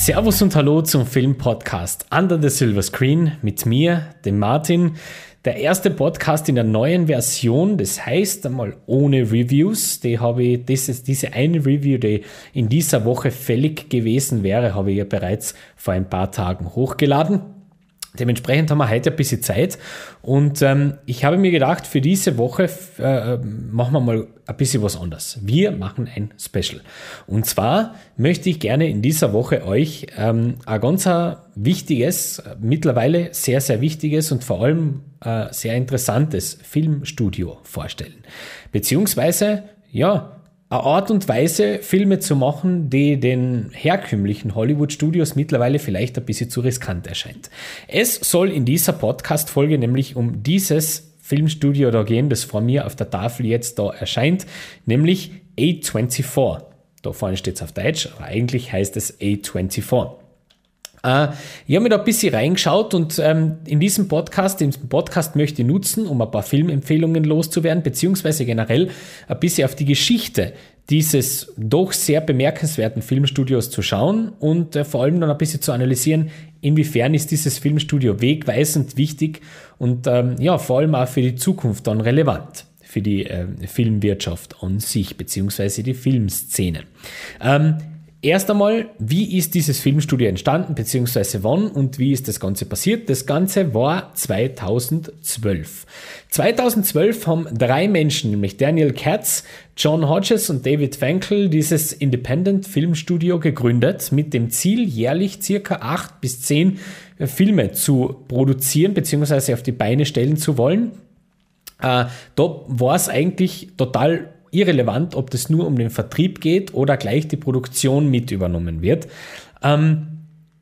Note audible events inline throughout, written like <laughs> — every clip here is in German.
Servus und Hallo zum Filmpodcast Under the Silver Screen mit mir, dem Martin. Der erste Podcast in der neuen Version, das heißt einmal ohne Reviews. Die habe ich, das ist diese eine Review, die in dieser Woche fällig gewesen wäre, habe ich ja bereits vor ein paar Tagen hochgeladen. Dementsprechend haben wir heute ein bisschen Zeit und ähm, ich habe mir gedacht, für diese Woche äh, machen wir mal ein bisschen was anderes. Wir machen ein Special. Und zwar möchte ich gerne in dieser Woche euch ähm, ein ganz wichtiges, mittlerweile sehr, sehr wichtiges und vor allem äh, sehr interessantes Filmstudio vorstellen. Beziehungsweise, ja, eine Art und Weise, Filme zu machen, die den herkömmlichen Hollywood-Studios mittlerweile vielleicht ein bisschen zu riskant erscheint. Es soll in dieser Podcast-Folge nämlich um dieses Filmstudio da gehen, das vor mir auf der Tafel jetzt da erscheint, nämlich A24. Da vorne steht es auf Deutsch, aber eigentlich heißt es A24. Äh, ich habe mir da ein bisschen reingeschaut und ähm, in diesem Podcast, den Podcast möchte ich nutzen, um ein paar Filmempfehlungen loszuwerden, beziehungsweise generell ein bisschen auf die Geschichte dieses doch sehr bemerkenswerten Filmstudios zu schauen und äh, vor allem dann ein bisschen zu analysieren, inwiefern ist dieses Filmstudio wegweisend wichtig und ähm, ja, vor allem auch für die Zukunft dann relevant für die äh, Filmwirtschaft an sich, beziehungsweise die Filmszene. Ähm, Erst einmal, wie ist dieses Filmstudio entstanden, beziehungsweise wann und wie ist das Ganze passiert? Das Ganze war 2012. 2012 haben drei Menschen, nämlich Daniel Katz, John Hodges und David Fankel, dieses Independent Filmstudio gegründet, mit dem Ziel, jährlich circa acht bis zehn Filme zu produzieren, beziehungsweise auf die Beine stellen zu wollen. Äh, da war es eigentlich total irrelevant, ob das nur um den Vertrieb geht oder gleich die Produktion mit übernommen wird. Ähm,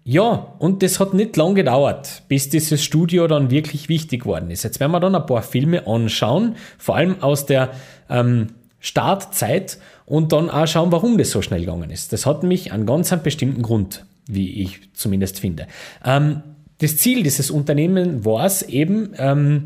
ja, und das hat nicht lang gedauert, bis dieses Studio dann wirklich wichtig geworden ist. Jetzt werden wir dann ein paar Filme anschauen, vor allem aus der ähm, Startzeit und dann auch schauen, warum das so schnell gegangen ist. Das hat nämlich einen ganz einen bestimmten Grund, wie ich zumindest finde. Ähm, das Ziel dieses Unternehmens war es eben, ähm,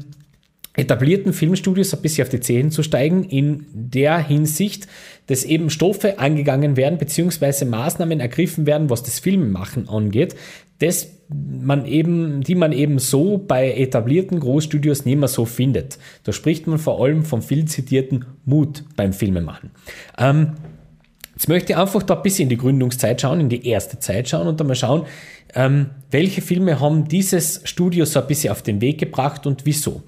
etablierten Filmstudios ein bisschen auf die Zehen zu steigen, in der Hinsicht, dass eben Stoffe angegangen werden, beziehungsweise Maßnahmen ergriffen werden, was das Filmemachen angeht, dass man eben, die man eben so bei etablierten Großstudios nicht mehr so findet. Da spricht man vor allem vom viel zitierten Mut beim Filmemachen. Ähm, jetzt möchte ich einfach da ein bisschen in die Gründungszeit schauen, in die erste Zeit schauen und dann mal schauen, ähm, welche Filme haben dieses Studio so ein bisschen auf den Weg gebracht und wieso.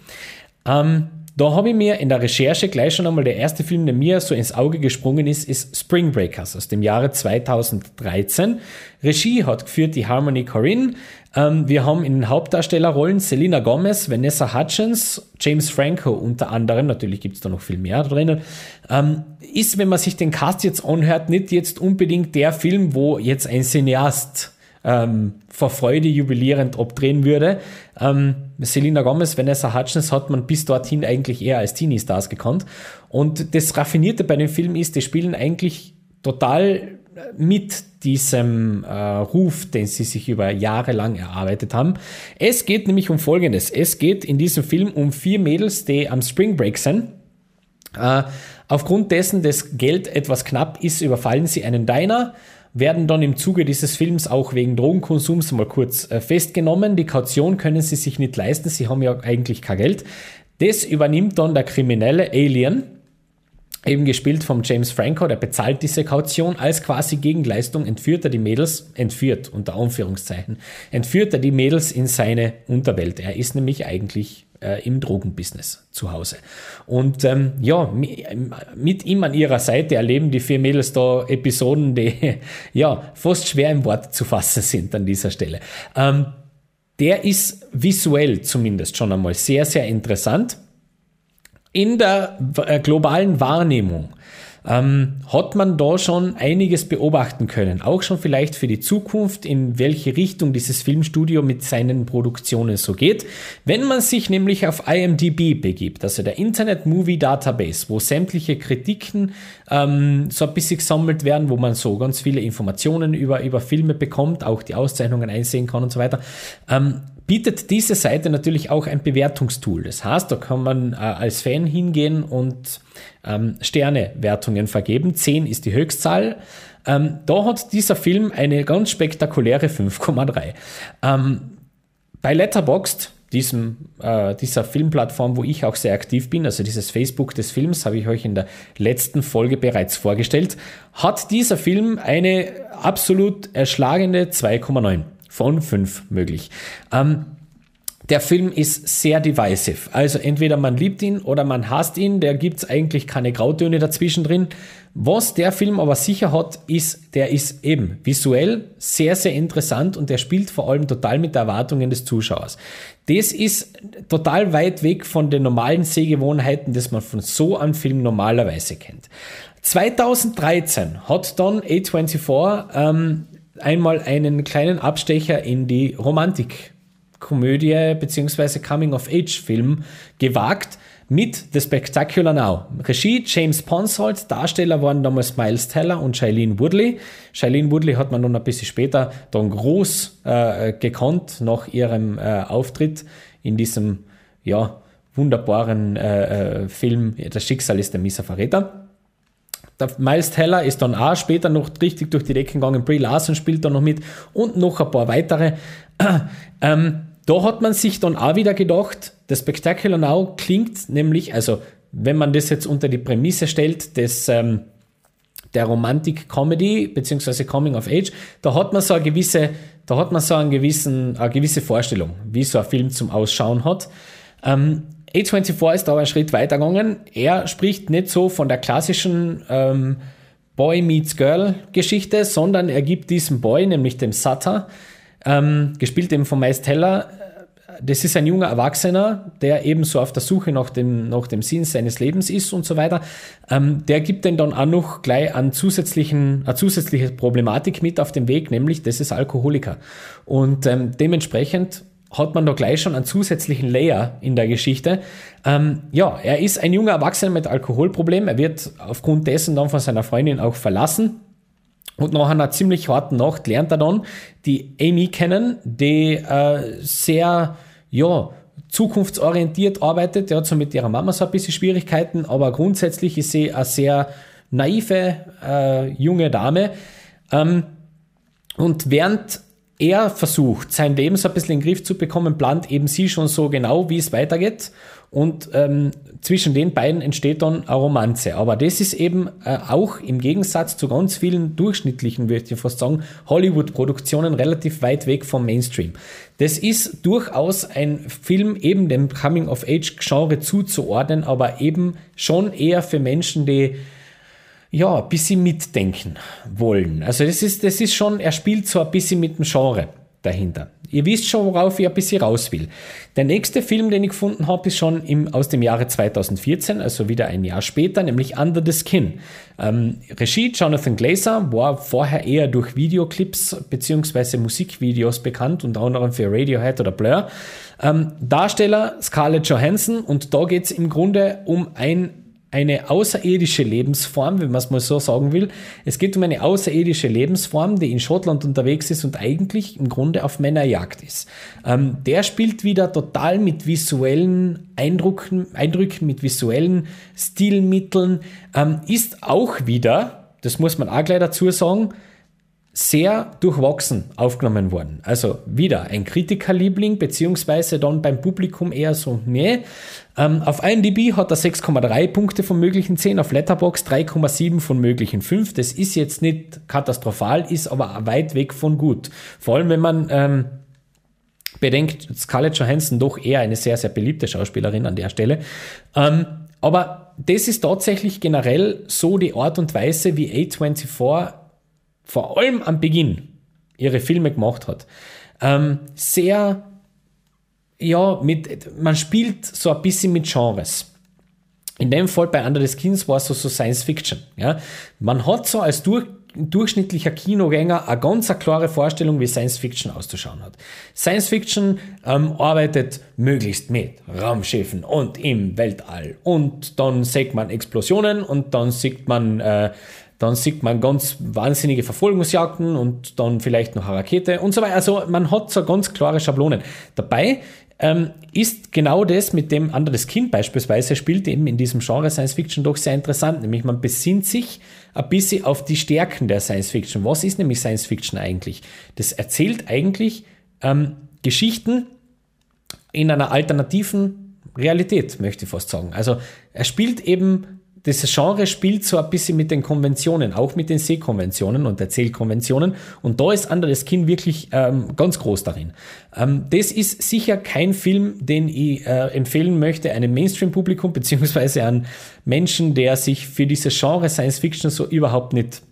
Ähm, da habe ich mir in der Recherche gleich schon einmal der erste Film, der mir so ins Auge gesprungen ist, ist Spring Breakers aus dem Jahre 2013. Regie hat geführt die Harmony Corinne. Ähm, wir haben in den Hauptdarstellerrollen Selena Gomez, Vanessa Hutchins, James Franco unter anderem. Natürlich gibt es da noch viel mehr drinnen. Ähm, ist, wenn man sich den Cast jetzt anhört, nicht jetzt unbedingt der Film, wo jetzt ein Cineast ähm, vor Freude jubilierend abdrehen würde. Ähm, Selena Gomez, Vanessa Hutchins hat man bis dorthin eigentlich eher als Teenie-Stars gekannt. Und das Raffinierte bei dem Film ist, die spielen eigentlich total mit diesem äh, Ruf, den sie sich über Jahre lang erarbeitet haben. Es geht nämlich um Folgendes. Es geht in diesem Film um vier Mädels, die am Spring Break sind. Äh, aufgrund dessen, dass Geld etwas knapp ist, überfallen sie einen Diner werden dann im Zuge dieses Films auch wegen Drogenkonsums mal kurz äh, festgenommen. Die Kaution können sie sich nicht leisten, sie haben ja eigentlich kein Geld. Das übernimmt dann der kriminelle Alien, eben gespielt vom James Franco, der bezahlt diese Kaution als quasi Gegenleistung, entführt er die Mädels, entführt unter Anführungszeichen, entführt er die Mädels in seine Unterwelt. Er ist nämlich eigentlich äh, im Drogenbusiness zu Hause. Und ähm, ja, mit ihm an ihrer Seite erleben die vier Mädels da Episoden, die <laughs> ja fast schwer im Wort zu fassen sind an dieser Stelle. Ähm, der ist visuell zumindest schon einmal sehr, sehr interessant. In der äh, globalen Wahrnehmung ähm, hat man da schon einiges beobachten können. Auch schon vielleicht für die Zukunft, in welche Richtung dieses Filmstudio mit seinen Produktionen so geht. Wenn man sich nämlich auf IMDb begibt, also der Internet Movie Database, wo sämtliche Kritiken ähm, so ein bisschen gesammelt werden, wo man so ganz viele Informationen über, über Filme bekommt, auch die Auszeichnungen einsehen kann und so weiter, ähm, bietet diese Seite natürlich auch ein Bewertungstool. Das heißt, da kann man äh, als Fan hingehen und ähm, Sternewertungen vergeben. 10 ist die Höchstzahl. Ähm, da hat dieser Film eine ganz spektakuläre 5,3. Ähm, bei Letterboxd diesem, äh, dieser Filmplattform, wo ich auch sehr aktiv bin, also dieses Facebook des Films, habe ich euch in der letzten Folge bereits vorgestellt, hat dieser Film eine absolut erschlagende 2,9 von 5 möglich. Ähm, der Film ist sehr divisive. Also entweder man liebt ihn oder man hasst ihn. Da gibt es eigentlich keine Grautöne dazwischen drin. Was der Film aber sicher hat, ist, der ist eben visuell sehr, sehr interessant und der spielt vor allem total mit den Erwartungen des Zuschauers. Das ist total weit weg von den normalen Sehgewohnheiten, das man von so einem Film normalerweise kennt. 2013 hat dann A24 ähm, einmal einen kleinen Abstecher in die Romantik-Komödie bzw. Coming-of-Age-Film gewagt mit The Spectacular Now. Regie James Ponsoldt, Darsteller waren damals Miles Teller und Shailene Woodley. Shailene Woodley hat man dann ein bisschen später dann groß äh, gekonnt nach ihrem äh, Auftritt in diesem ja, wunderbaren äh, äh Film Das Schicksal ist der Mieser Verräter. Der Miles Teller ist dann auch später noch richtig durch die Decken gegangen. Brie Larson spielt da noch mit und noch ein paar weitere. <clears throat> ähm, da hat man sich dann auch wieder gedacht, das Spectacular Now klingt nämlich, also wenn man das jetzt unter die Prämisse stellt, des, ähm, der Romantik-Comedy bzw. Coming of Age, da hat man so eine gewisse, da hat man so einen gewissen, eine gewisse Vorstellung, wie so ein Film zum Ausschauen hat. Ähm, A24 ist aber einen Schritt weiter gegangen. Er spricht nicht so von der klassischen ähm, Boy meets Girl Geschichte, sondern er gibt diesem Boy, nämlich dem Sutter, ähm, gespielt eben von Miles Teller, das ist ein junger Erwachsener, der eben so auf der Suche nach dem, nach dem Sinn seines Lebens ist und so weiter. Ähm, der gibt den dann auch noch gleich an zusätzlichen, eine zusätzliche Problematik mit auf den Weg, nämlich das ist Alkoholiker. Und ähm, dementsprechend hat man da gleich schon einen zusätzlichen Layer in der Geschichte. Ähm, ja, er ist ein junger Erwachsener mit Alkoholproblem. Er wird aufgrund dessen dann von seiner Freundin auch verlassen. Und nach einer ziemlich harten Nacht lernt er dann die Amy kennen, die äh, sehr, ja, zukunftsorientiert arbeitet. Hat so mit ihrer Mama so ein bisschen Schwierigkeiten, aber grundsätzlich ist sie eine sehr naive äh, junge Dame. Ähm, und während er versucht, sein Leben so ein bisschen in den Griff zu bekommen, plant eben sie schon so genau, wie es weitergeht. Und ähm, zwischen den beiden entsteht dann eine Romanze. Aber das ist eben äh, auch im Gegensatz zu ganz vielen durchschnittlichen, würde ich fast sagen, Hollywood-Produktionen relativ weit weg vom Mainstream. Das ist durchaus ein Film eben dem Coming-of-Age-Genre zuzuordnen, aber eben schon eher für Menschen, die ja, ein bisschen mitdenken wollen. Also das ist, das ist schon, er spielt so ein bisschen mit dem Genre dahinter. Ihr wisst schon, worauf ich ein bisschen raus will. Der nächste Film, den ich gefunden habe, ist schon im, aus dem Jahre 2014, also wieder ein Jahr später, nämlich Under the Skin. Ähm, Regie Jonathan Glazer war vorher eher durch Videoclips bzw. Musikvideos bekannt, unter anderem für Radiohead oder Blur. Ähm, Darsteller Scarlett Johansson und da geht es im Grunde um ein eine außerirdische Lebensform, wenn man es mal so sagen will. Es geht um eine außerirdische Lebensform, die in Schottland unterwegs ist und eigentlich im Grunde auf Männerjagd ist. Ähm, der spielt wieder total mit visuellen Eindrücken, Eindrücken mit visuellen Stilmitteln, ähm, ist auch wieder, das muss man auch gleich dazu sagen, sehr durchwachsen aufgenommen worden. Also wieder ein Kritikerliebling, beziehungsweise dann beim Publikum eher so, nee. Ähm, auf IMDb hat er 6,3 Punkte von möglichen 10, auf Letterbox 3,7 von möglichen 5. Das ist jetzt nicht katastrophal, ist aber weit weg von gut. Vor allem, wenn man ähm, bedenkt, Scarlett Johansson doch eher eine sehr, sehr beliebte Schauspielerin an der Stelle. Ähm, aber das ist tatsächlich generell so die Art und Weise, wie A24 vor allem am Beginn ihre Filme gemacht hat. Ähm, sehr, ja, mit, man spielt so ein bisschen mit Genres. In dem Fall bei Under the Skins war es so, so Science Fiction. Ja? Man hat so als durch, durchschnittlicher Kinogänger eine ganz eine klare Vorstellung, wie Science Fiction auszuschauen hat. Science Fiction ähm, arbeitet möglichst mit Raumschiffen und im Weltall. Und dann sieht man Explosionen und dann sieht man äh, dann sieht man ganz wahnsinnige Verfolgungsjagden und dann vielleicht noch eine Rakete und so weiter. Also man hat so ganz klare Schablonen. Dabei ähm, ist genau das, mit dem anderes Kind beispielsweise spielt, eben in diesem Genre Science Fiction doch sehr interessant. Nämlich man besinnt sich ein bisschen auf die Stärken der Science Fiction. Was ist nämlich Science Fiction eigentlich? Das erzählt eigentlich ähm, Geschichten in einer alternativen Realität, möchte ich fast sagen. Also er spielt eben das Genre spielt so ein bisschen mit den Konventionen, auch mit den Sehkonventionen und Erzählkonventionen. Und da ist Anderes Kind wirklich ähm, ganz groß darin. Ähm, das ist sicher kein Film, den ich äh, empfehlen möchte einem Mainstream-Publikum, <laughs> beziehungsweise an Menschen, der sich für dieses Genre Science Fiction so überhaupt nicht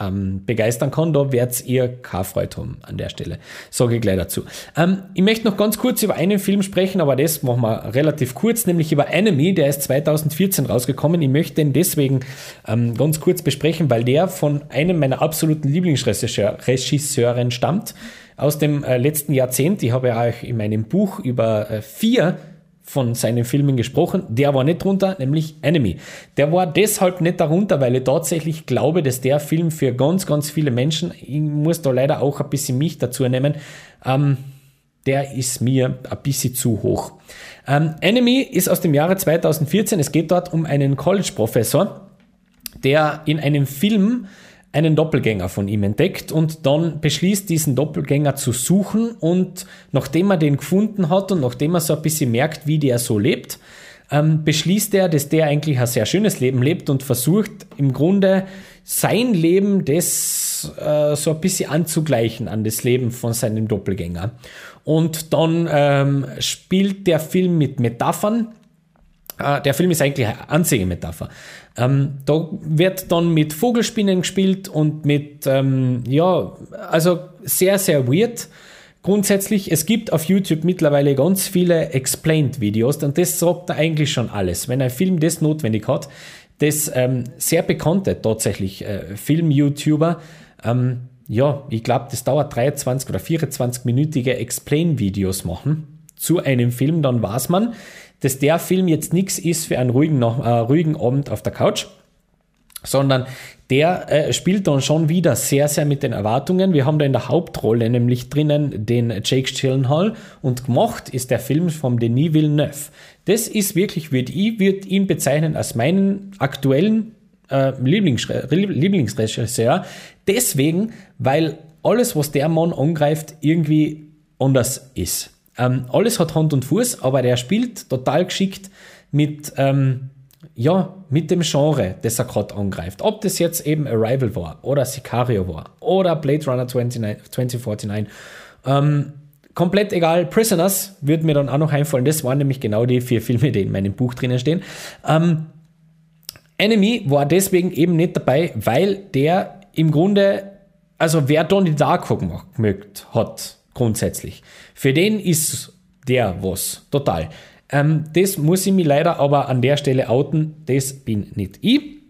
ähm, begeistern kann, da werdet ihr keine Freude haben an der Stelle. Sage ich gleich dazu. Ähm, ich möchte noch ganz kurz über einen Film sprechen, aber das machen wir relativ kurz, nämlich über Enemy, der ist 2014 rausgekommen. Ich möchte den deswegen ähm, ganz kurz besprechen, weil der von einem meiner absoluten Lieblingsregisseuren stammt aus dem äh, letzten Jahrzehnt. Ich habe ja auch in meinem Buch über äh, vier von seinen Filmen gesprochen. Der war nicht drunter, nämlich Enemy. Der war deshalb nicht darunter, weil ich tatsächlich glaube, dass der Film für ganz, ganz viele Menschen, ich muss da leider auch ein bisschen mich dazu nehmen, ähm, der ist mir ein bisschen zu hoch. Ähm, Enemy ist aus dem Jahre 2014. Es geht dort um einen College-Professor, der in einem Film einen Doppelgänger von ihm entdeckt und dann beschließt, diesen Doppelgänger zu suchen und nachdem er den gefunden hat und nachdem er so ein bisschen merkt, wie der so lebt, ähm, beschließt er, dass der eigentlich ein sehr schönes Leben lebt und versucht im Grunde sein Leben das äh, so ein bisschen anzugleichen an das Leben von seinem Doppelgänger. Und dann ähm, spielt der Film mit Metaphern, äh, der Film ist eigentlich eine Anzeigemetapher. Ähm, da wird dann mit Vogelspinnen gespielt und mit, ähm, ja, also sehr, sehr weird. Grundsätzlich, es gibt auf YouTube mittlerweile ganz viele Explained-Videos und das sagt da eigentlich schon alles. Wenn ein Film das notwendig hat, das ähm, sehr bekannte tatsächlich äh, Film-YouTuber, ähm, ja, ich glaube, das dauert 23 oder 24-minütige Explain-Videos machen zu einem Film, dann weiß man, dass der Film jetzt nichts ist für einen ruhigen, äh, ruhigen Abend auf der Couch, sondern der äh, spielt dann schon wieder sehr, sehr mit den Erwartungen. Wir haben da in der Hauptrolle nämlich drinnen den Jake Gyllenhaal und gemacht ist der Film von Denis Villeneuve. Das ist wirklich, würde ich würd ihn bezeichnen als meinen aktuellen äh, Lieblingsregisseur. Deswegen, weil alles, was der Mann angreift, irgendwie anders ist. Ähm, alles hat Hand und Fuß, aber der spielt total geschickt mit, ähm, ja, mit dem Genre, das er gerade angreift. Ob das jetzt eben Arrival war oder Sicario war oder Blade Runner 29, 2049. Ähm, komplett egal. Prisoners wird mir dann auch noch einfallen. Das waren nämlich genau die vier Filme, die in meinem Buch drinnen stehen. Ähm, Enemy war deswegen eben nicht dabei, weil der im Grunde, also wer Donnie Darko gemacht hat, grundsätzlich. Für den ist der was, total. Ähm, das muss ich mir leider aber an der Stelle outen, das bin nicht ich.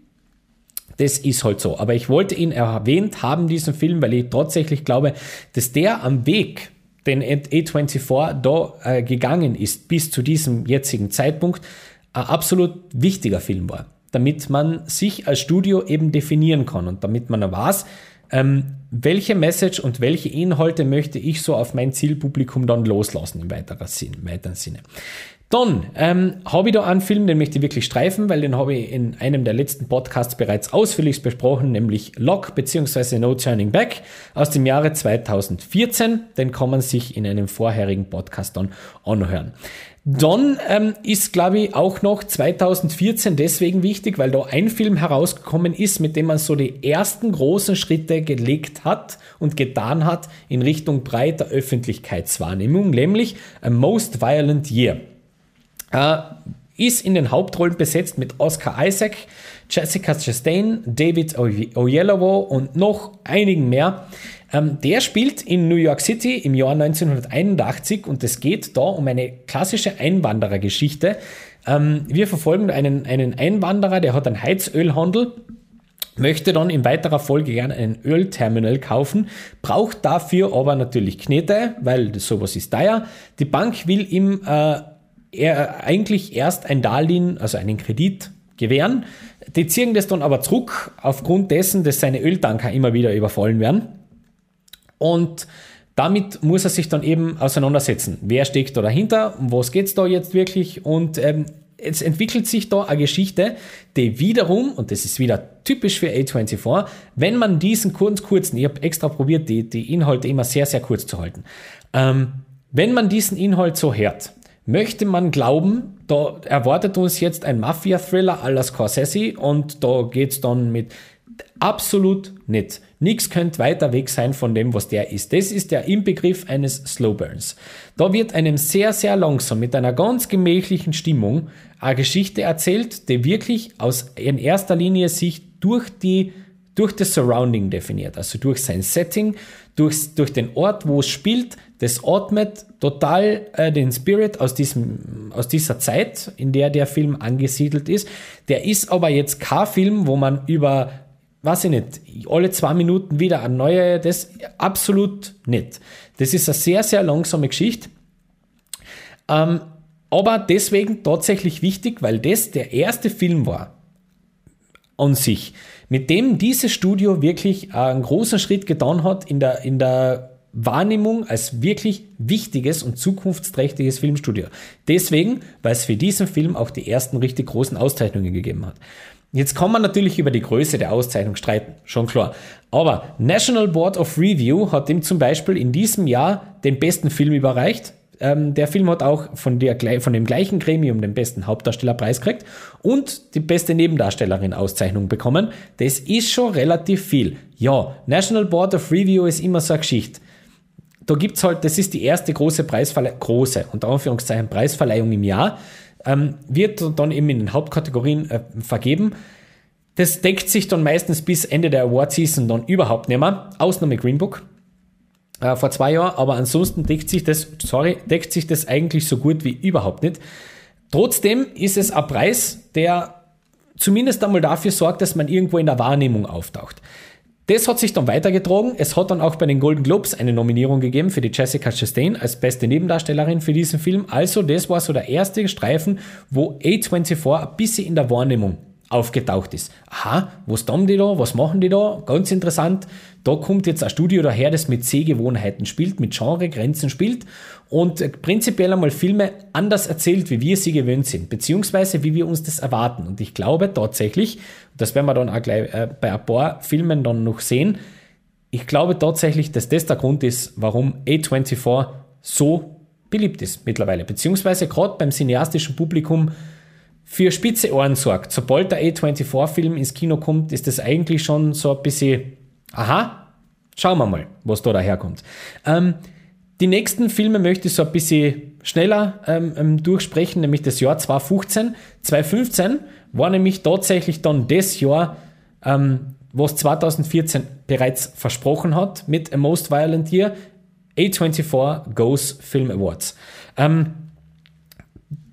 Das ist halt so. Aber ich wollte ihn erwähnt haben, diesen Film, weil ich tatsächlich glaube, dass der am Weg, den A24 da äh, gegangen ist, bis zu diesem jetzigen Zeitpunkt, ein absolut wichtiger Film war. Damit man sich als Studio eben definieren kann und damit man weiß, ähm, welche Message und welche Inhalte möchte ich so auf mein Zielpublikum dann loslassen im weiteren, Sinn, im weiteren Sinne. Dann ähm, habe ich da einen Film, den möchte ich wirklich streifen, weil den habe ich in einem der letzten Podcasts bereits ausführlich besprochen, nämlich Lock bzw. No Turning Back aus dem Jahre 2014. Den kann man sich in einem vorherigen Podcast dann anhören. Dann ähm, ist, glaube ich, auch noch 2014 deswegen wichtig, weil da ein Film herausgekommen ist, mit dem man so die ersten großen Schritte gelegt hat und getan hat in Richtung breiter Öffentlichkeitswahrnehmung, nämlich A Most Violent Year. Äh, ist in den Hauptrollen besetzt mit Oscar Isaac, Jessica Chastain, David Oyelowo und noch einigen mehr. Ähm, der spielt in New York City im Jahr 1981 und es geht da um eine klassische Einwanderergeschichte. Ähm, wir verfolgen einen, einen Einwanderer, der hat einen Heizölhandel möchte dann in weiterer Folge gerne ein Ölterminal kaufen, braucht dafür aber natürlich Knete, weil sowas ist teuer. Die Bank will ihm äh, er eigentlich erst ein Darlehen, also einen Kredit gewähren. Die ziehen das dann aber zurück aufgrund dessen, dass seine Öltanker immer wieder überfallen werden. Und Damit muss er sich dann eben auseinandersetzen. Wer steckt da dahinter? Um was geht es da jetzt wirklich? Und ähm, es entwickelt sich da eine Geschichte, die wiederum, und das ist wieder typisch für A24, wenn man diesen kurz, kurzen, ich habe extra probiert, die, die Inhalte immer sehr, sehr kurz zu halten, ähm, wenn man diesen Inhalt so hört, möchte man glauben, da erwartet uns jetzt ein Mafia-Thriller à la Scorsese und da geht es dann mit absolut nicht. Nichts könnte weiter weg sein von dem, was der ist. Das ist der Inbegriff eines Slowburns. Da wird einem sehr, sehr langsam mit einer ganz gemächlichen Stimmung eine Geschichte erzählt, die wirklich aus in erster Linie sich durch die durch das Surrounding definiert, also durch sein Setting, durch, durch den Ort, wo es spielt, das atmet total äh, den Spirit aus, diesem, aus dieser Zeit, in der der Film angesiedelt ist. Der ist aber jetzt kein Film, wo man über, weiß ich nicht, alle zwei Minuten wieder eine neue, das absolut nicht. Das ist eine sehr, sehr langsame Geschichte. Ähm, aber deswegen tatsächlich wichtig, weil das der erste Film war an sich, mit dem dieses Studio wirklich einen großen Schritt getan hat in der, in der Wahrnehmung als wirklich wichtiges und zukunftsträchtiges Filmstudio. Deswegen, weil es für diesen Film auch die ersten richtig großen Auszeichnungen gegeben hat. Jetzt kann man natürlich über die Größe der Auszeichnung streiten, schon klar. Aber National Board of Review hat ihm zum Beispiel in diesem Jahr den besten Film überreicht, ähm, der Film hat auch von, der, von dem gleichen Gremium den besten Hauptdarstellerpreis gekriegt und die beste Nebendarstellerin-Auszeichnung bekommen. Das ist schon relativ viel. Ja, National Board of Review ist immer so eine Geschichte. Da gibt es halt, das ist die erste große Preisverleihung, große, unter Anführungszeichen, Preisverleihung im Jahr, ähm, wird dann eben in den Hauptkategorien äh, vergeben. Das deckt sich dann meistens bis Ende der Award Season dann überhaupt nicht mehr. Ausnahme Green Book äh, vor zwei Jahren, aber ansonsten deckt sich das, sorry, deckt sich das eigentlich so gut wie überhaupt nicht. Trotzdem ist es ein Preis, der zumindest einmal dafür sorgt, dass man irgendwo in der Wahrnehmung auftaucht. Das hat sich dann weitergetragen. Es hat dann auch bei den Golden Globes eine Nominierung gegeben für die Jessica Chastain als beste Nebendarstellerin für diesen Film. Also das war so der erste Streifen, wo A24 ein bisschen in der Wahrnehmung aufgetaucht ist. Aha, was tun die da? Was machen die da? Ganz interessant. Da kommt jetzt ein Studio daher, das mit Sehgewohnheiten spielt, mit Genregrenzen spielt und prinzipiell einmal Filme anders erzählt, wie wir sie gewöhnt sind, beziehungsweise wie wir uns das erwarten. Und ich glaube tatsächlich, das werden wir dann auch gleich äh, bei ein paar Filmen dann noch sehen, ich glaube tatsächlich, dass das der Grund ist, warum A24 so beliebt ist mittlerweile, beziehungsweise gerade beim cineastischen Publikum für spitze Ohren sorgt. Sobald der A24-Film ins Kino kommt, ist das eigentlich schon so ein bisschen, aha, schauen wir mal, was da daherkommt. Ähm, die nächsten Filme möchte ich so ein bisschen schneller ähm, ähm durchsprechen, nämlich das Jahr 2015. 2015 war nämlich tatsächlich dann das Jahr, ähm, was 2014 bereits versprochen hat mit A Most Violent Year, A24 Goes Film Awards. Ähm,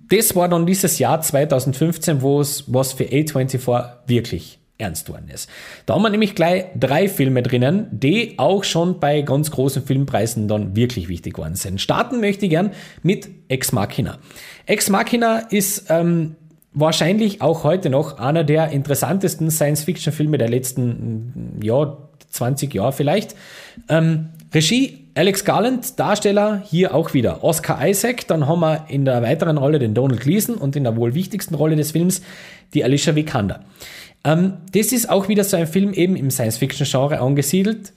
das war dann dieses Jahr 2015, wo es was für A24 wirklich ernst worden ist. Da haben wir nämlich gleich drei Filme drinnen, die auch schon bei ganz großen Filmpreisen dann wirklich wichtig worden sind. Starten möchte ich gern mit Ex Machina. Ex Machina ist ähm, wahrscheinlich auch heute noch einer der interessantesten Science-Fiction-Filme der letzten ja, 20 Jahre vielleicht. Ähm, Regie Alex Garland, Darsteller, hier auch wieder Oscar Isaac. Dann haben wir in der weiteren Rolle den Donald Gleason und in der wohl wichtigsten Rolle des Films die Alicia Vikander. Ähm, das ist auch wieder so ein Film eben im Science-Fiction-Genre angesiedelt.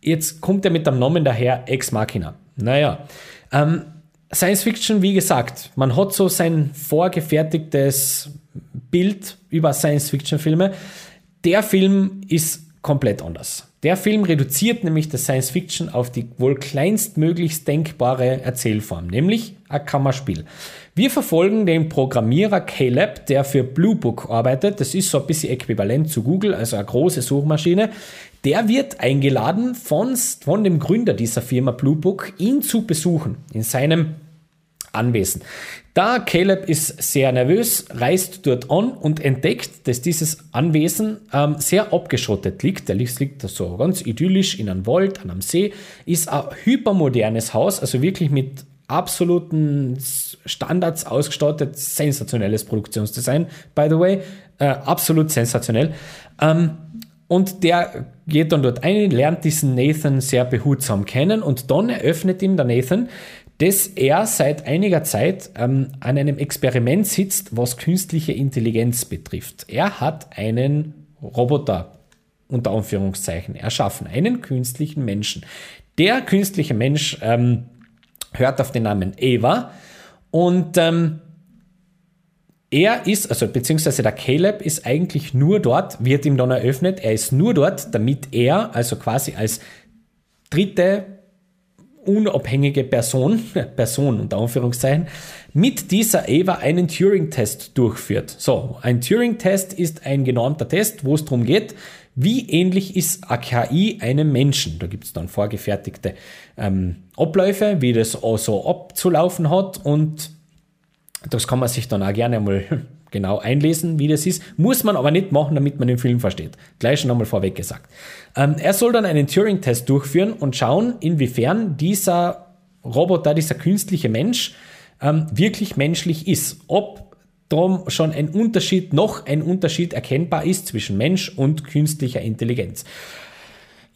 Jetzt kommt er mit dem Namen daher Ex Machina. Naja, ähm, Science-Fiction, wie gesagt, man hat so sein vorgefertigtes Bild über Science-Fiction-Filme. Der Film ist komplett anders. Der Film reduziert nämlich das Science Fiction auf die wohl kleinstmöglichst denkbare Erzählform, nämlich ein Kammerspiel. Wir verfolgen den Programmierer Caleb, der für Blue Book arbeitet. Das ist so ein bisschen äquivalent zu Google, also eine große Suchmaschine. Der wird eingeladen von, von dem Gründer dieser Firma Blue Book, ihn zu besuchen in seinem Anwesen. Da Caleb ist sehr nervös, reist dort an und entdeckt, dass dieses Anwesen ähm, sehr abgeschottet liegt. Der liegt so ganz idyllisch in einem Wald, an einem See, ist ein hypermodernes Haus, also wirklich mit absoluten Standards ausgestattet, sensationelles Produktionsdesign, by the way, äh, absolut sensationell. Ähm, und der geht dann dort ein, lernt diesen Nathan sehr behutsam kennen und dann eröffnet ihm der Nathan, dass er seit einiger Zeit ähm, an einem Experiment sitzt, was künstliche Intelligenz betrifft. Er hat einen Roboter unter Anführungszeichen erschaffen, einen künstlichen Menschen. Der künstliche Mensch ähm, hört auf den Namen Eva und ähm, er ist, also beziehungsweise der Caleb ist eigentlich nur dort, wird ihm dann eröffnet, er ist nur dort, damit er, also quasi als dritte unabhängige Person, <laughs> Person unter Anführungszeichen, mit dieser Eva einen Turing-Test durchführt. So, ein Turing-Test ist ein genormter Test, wo es darum geht, wie ähnlich ist AKI einem Menschen. Da gibt es dann vorgefertigte ähm, Abläufe, wie das auch so abzulaufen hat und das kann man sich dann auch gerne mal <laughs> genau einlesen, wie das ist. Muss man aber nicht machen, damit man den Film versteht. Gleich schon einmal vorweg gesagt. Ähm, er soll dann einen Turing-Test durchführen und schauen, inwiefern dieser Roboter, dieser künstliche Mensch ähm, wirklich menschlich ist. Ob darum schon ein Unterschied, noch ein Unterschied erkennbar ist zwischen Mensch und künstlicher Intelligenz.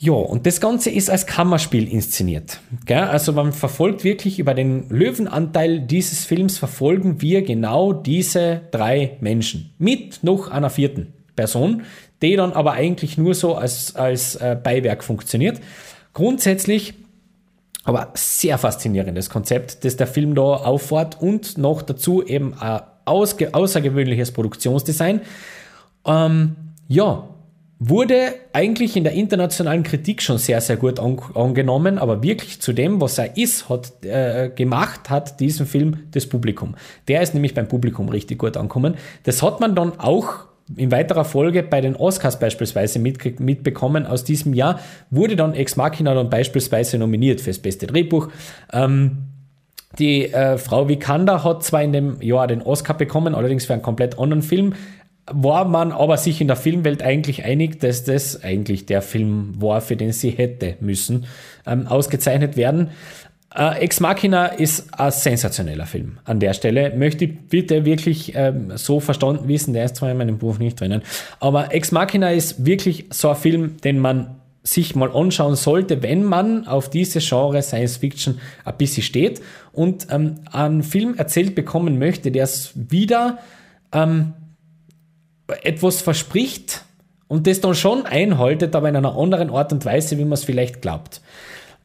Ja, und das Ganze ist als Kammerspiel inszeniert. Gell? Also man verfolgt wirklich über den Löwenanteil dieses Films verfolgen wir genau diese drei Menschen mit noch einer vierten Person, die dann aber eigentlich nur so als, als äh, Beiwerk funktioniert. Grundsätzlich aber sehr faszinierendes Konzept, das der Film da auffahrt und noch dazu eben ein außergewöhnliches Produktionsdesign. Ähm, ja, wurde eigentlich in der internationalen Kritik schon sehr, sehr gut an, angenommen, aber wirklich zu dem, was er ist, hat äh, gemacht hat diesen Film das Publikum. Der ist nämlich beim Publikum richtig gut angekommen. Das hat man dann auch in weiterer Folge bei den Oscars beispielsweise mit, mitbekommen aus diesem Jahr, wurde dann Ex Machina dann beispielsweise nominiert fürs beste Drehbuch. Ähm, die äh, Frau Vikander hat zwar in dem Jahr den Oscar bekommen, allerdings für einen komplett anderen Film, war man aber sich in der Filmwelt eigentlich einig, dass das eigentlich der Film war, für den sie hätte müssen ähm, ausgezeichnet werden. Äh, Ex Machina ist ein sensationeller Film an der Stelle. Möchte ich bitte wirklich ähm, so verstanden wissen, der ist zwar in meinem Buch nicht drinnen, aber Ex Machina ist wirklich so ein Film, den man sich mal anschauen sollte, wenn man auf diese Genre Science Fiction ein bisschen steht und ähm, einen Film erzählt bekommen möchte, der es wieder ähm, etwas verspricht und das dann schon einhaltet, aber in einer anderen Art und Weise, wie man es vielleicht glaubt.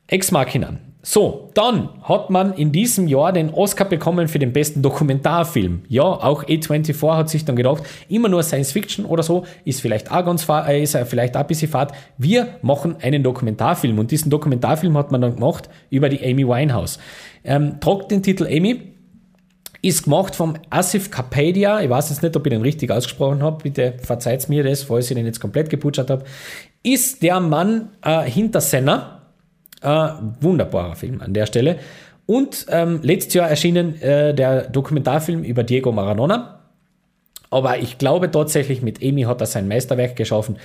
Ex Machina. So, dann hat man in diesem Jahr den Oscar bekommen für den besten Dokumentarfilm. Ja, auch A24 hat sich dann gedacht, immer nur Science Fiction oder so ist vielleicht auch ganz äh, ist vielleicht auch ein bisschen fad. Wir machen einen Dokumentarfilm und diesen Dokumentarfilm hat man dann gemacht über die Amy Winehouse. Ähm, tragt den Titel Amy ist gemacht vom Asif Kapadia. Ich weiß jetzt nicht, ob ich den richtig ausgesprochen habe. Bitte verzeiht mir das, falls ich den jetzt komplett geputschert habe. Ist der Mann äh, hinter Senna. Äh, wunderbarer Film an der Stelle. Und ähm, letztes Jahr erschienen äh, der Dokumentarfilm über Diego Maradona. Aber ich glaube tatsächlich, mit Amy hat er sein Meisterwerk geschaffen.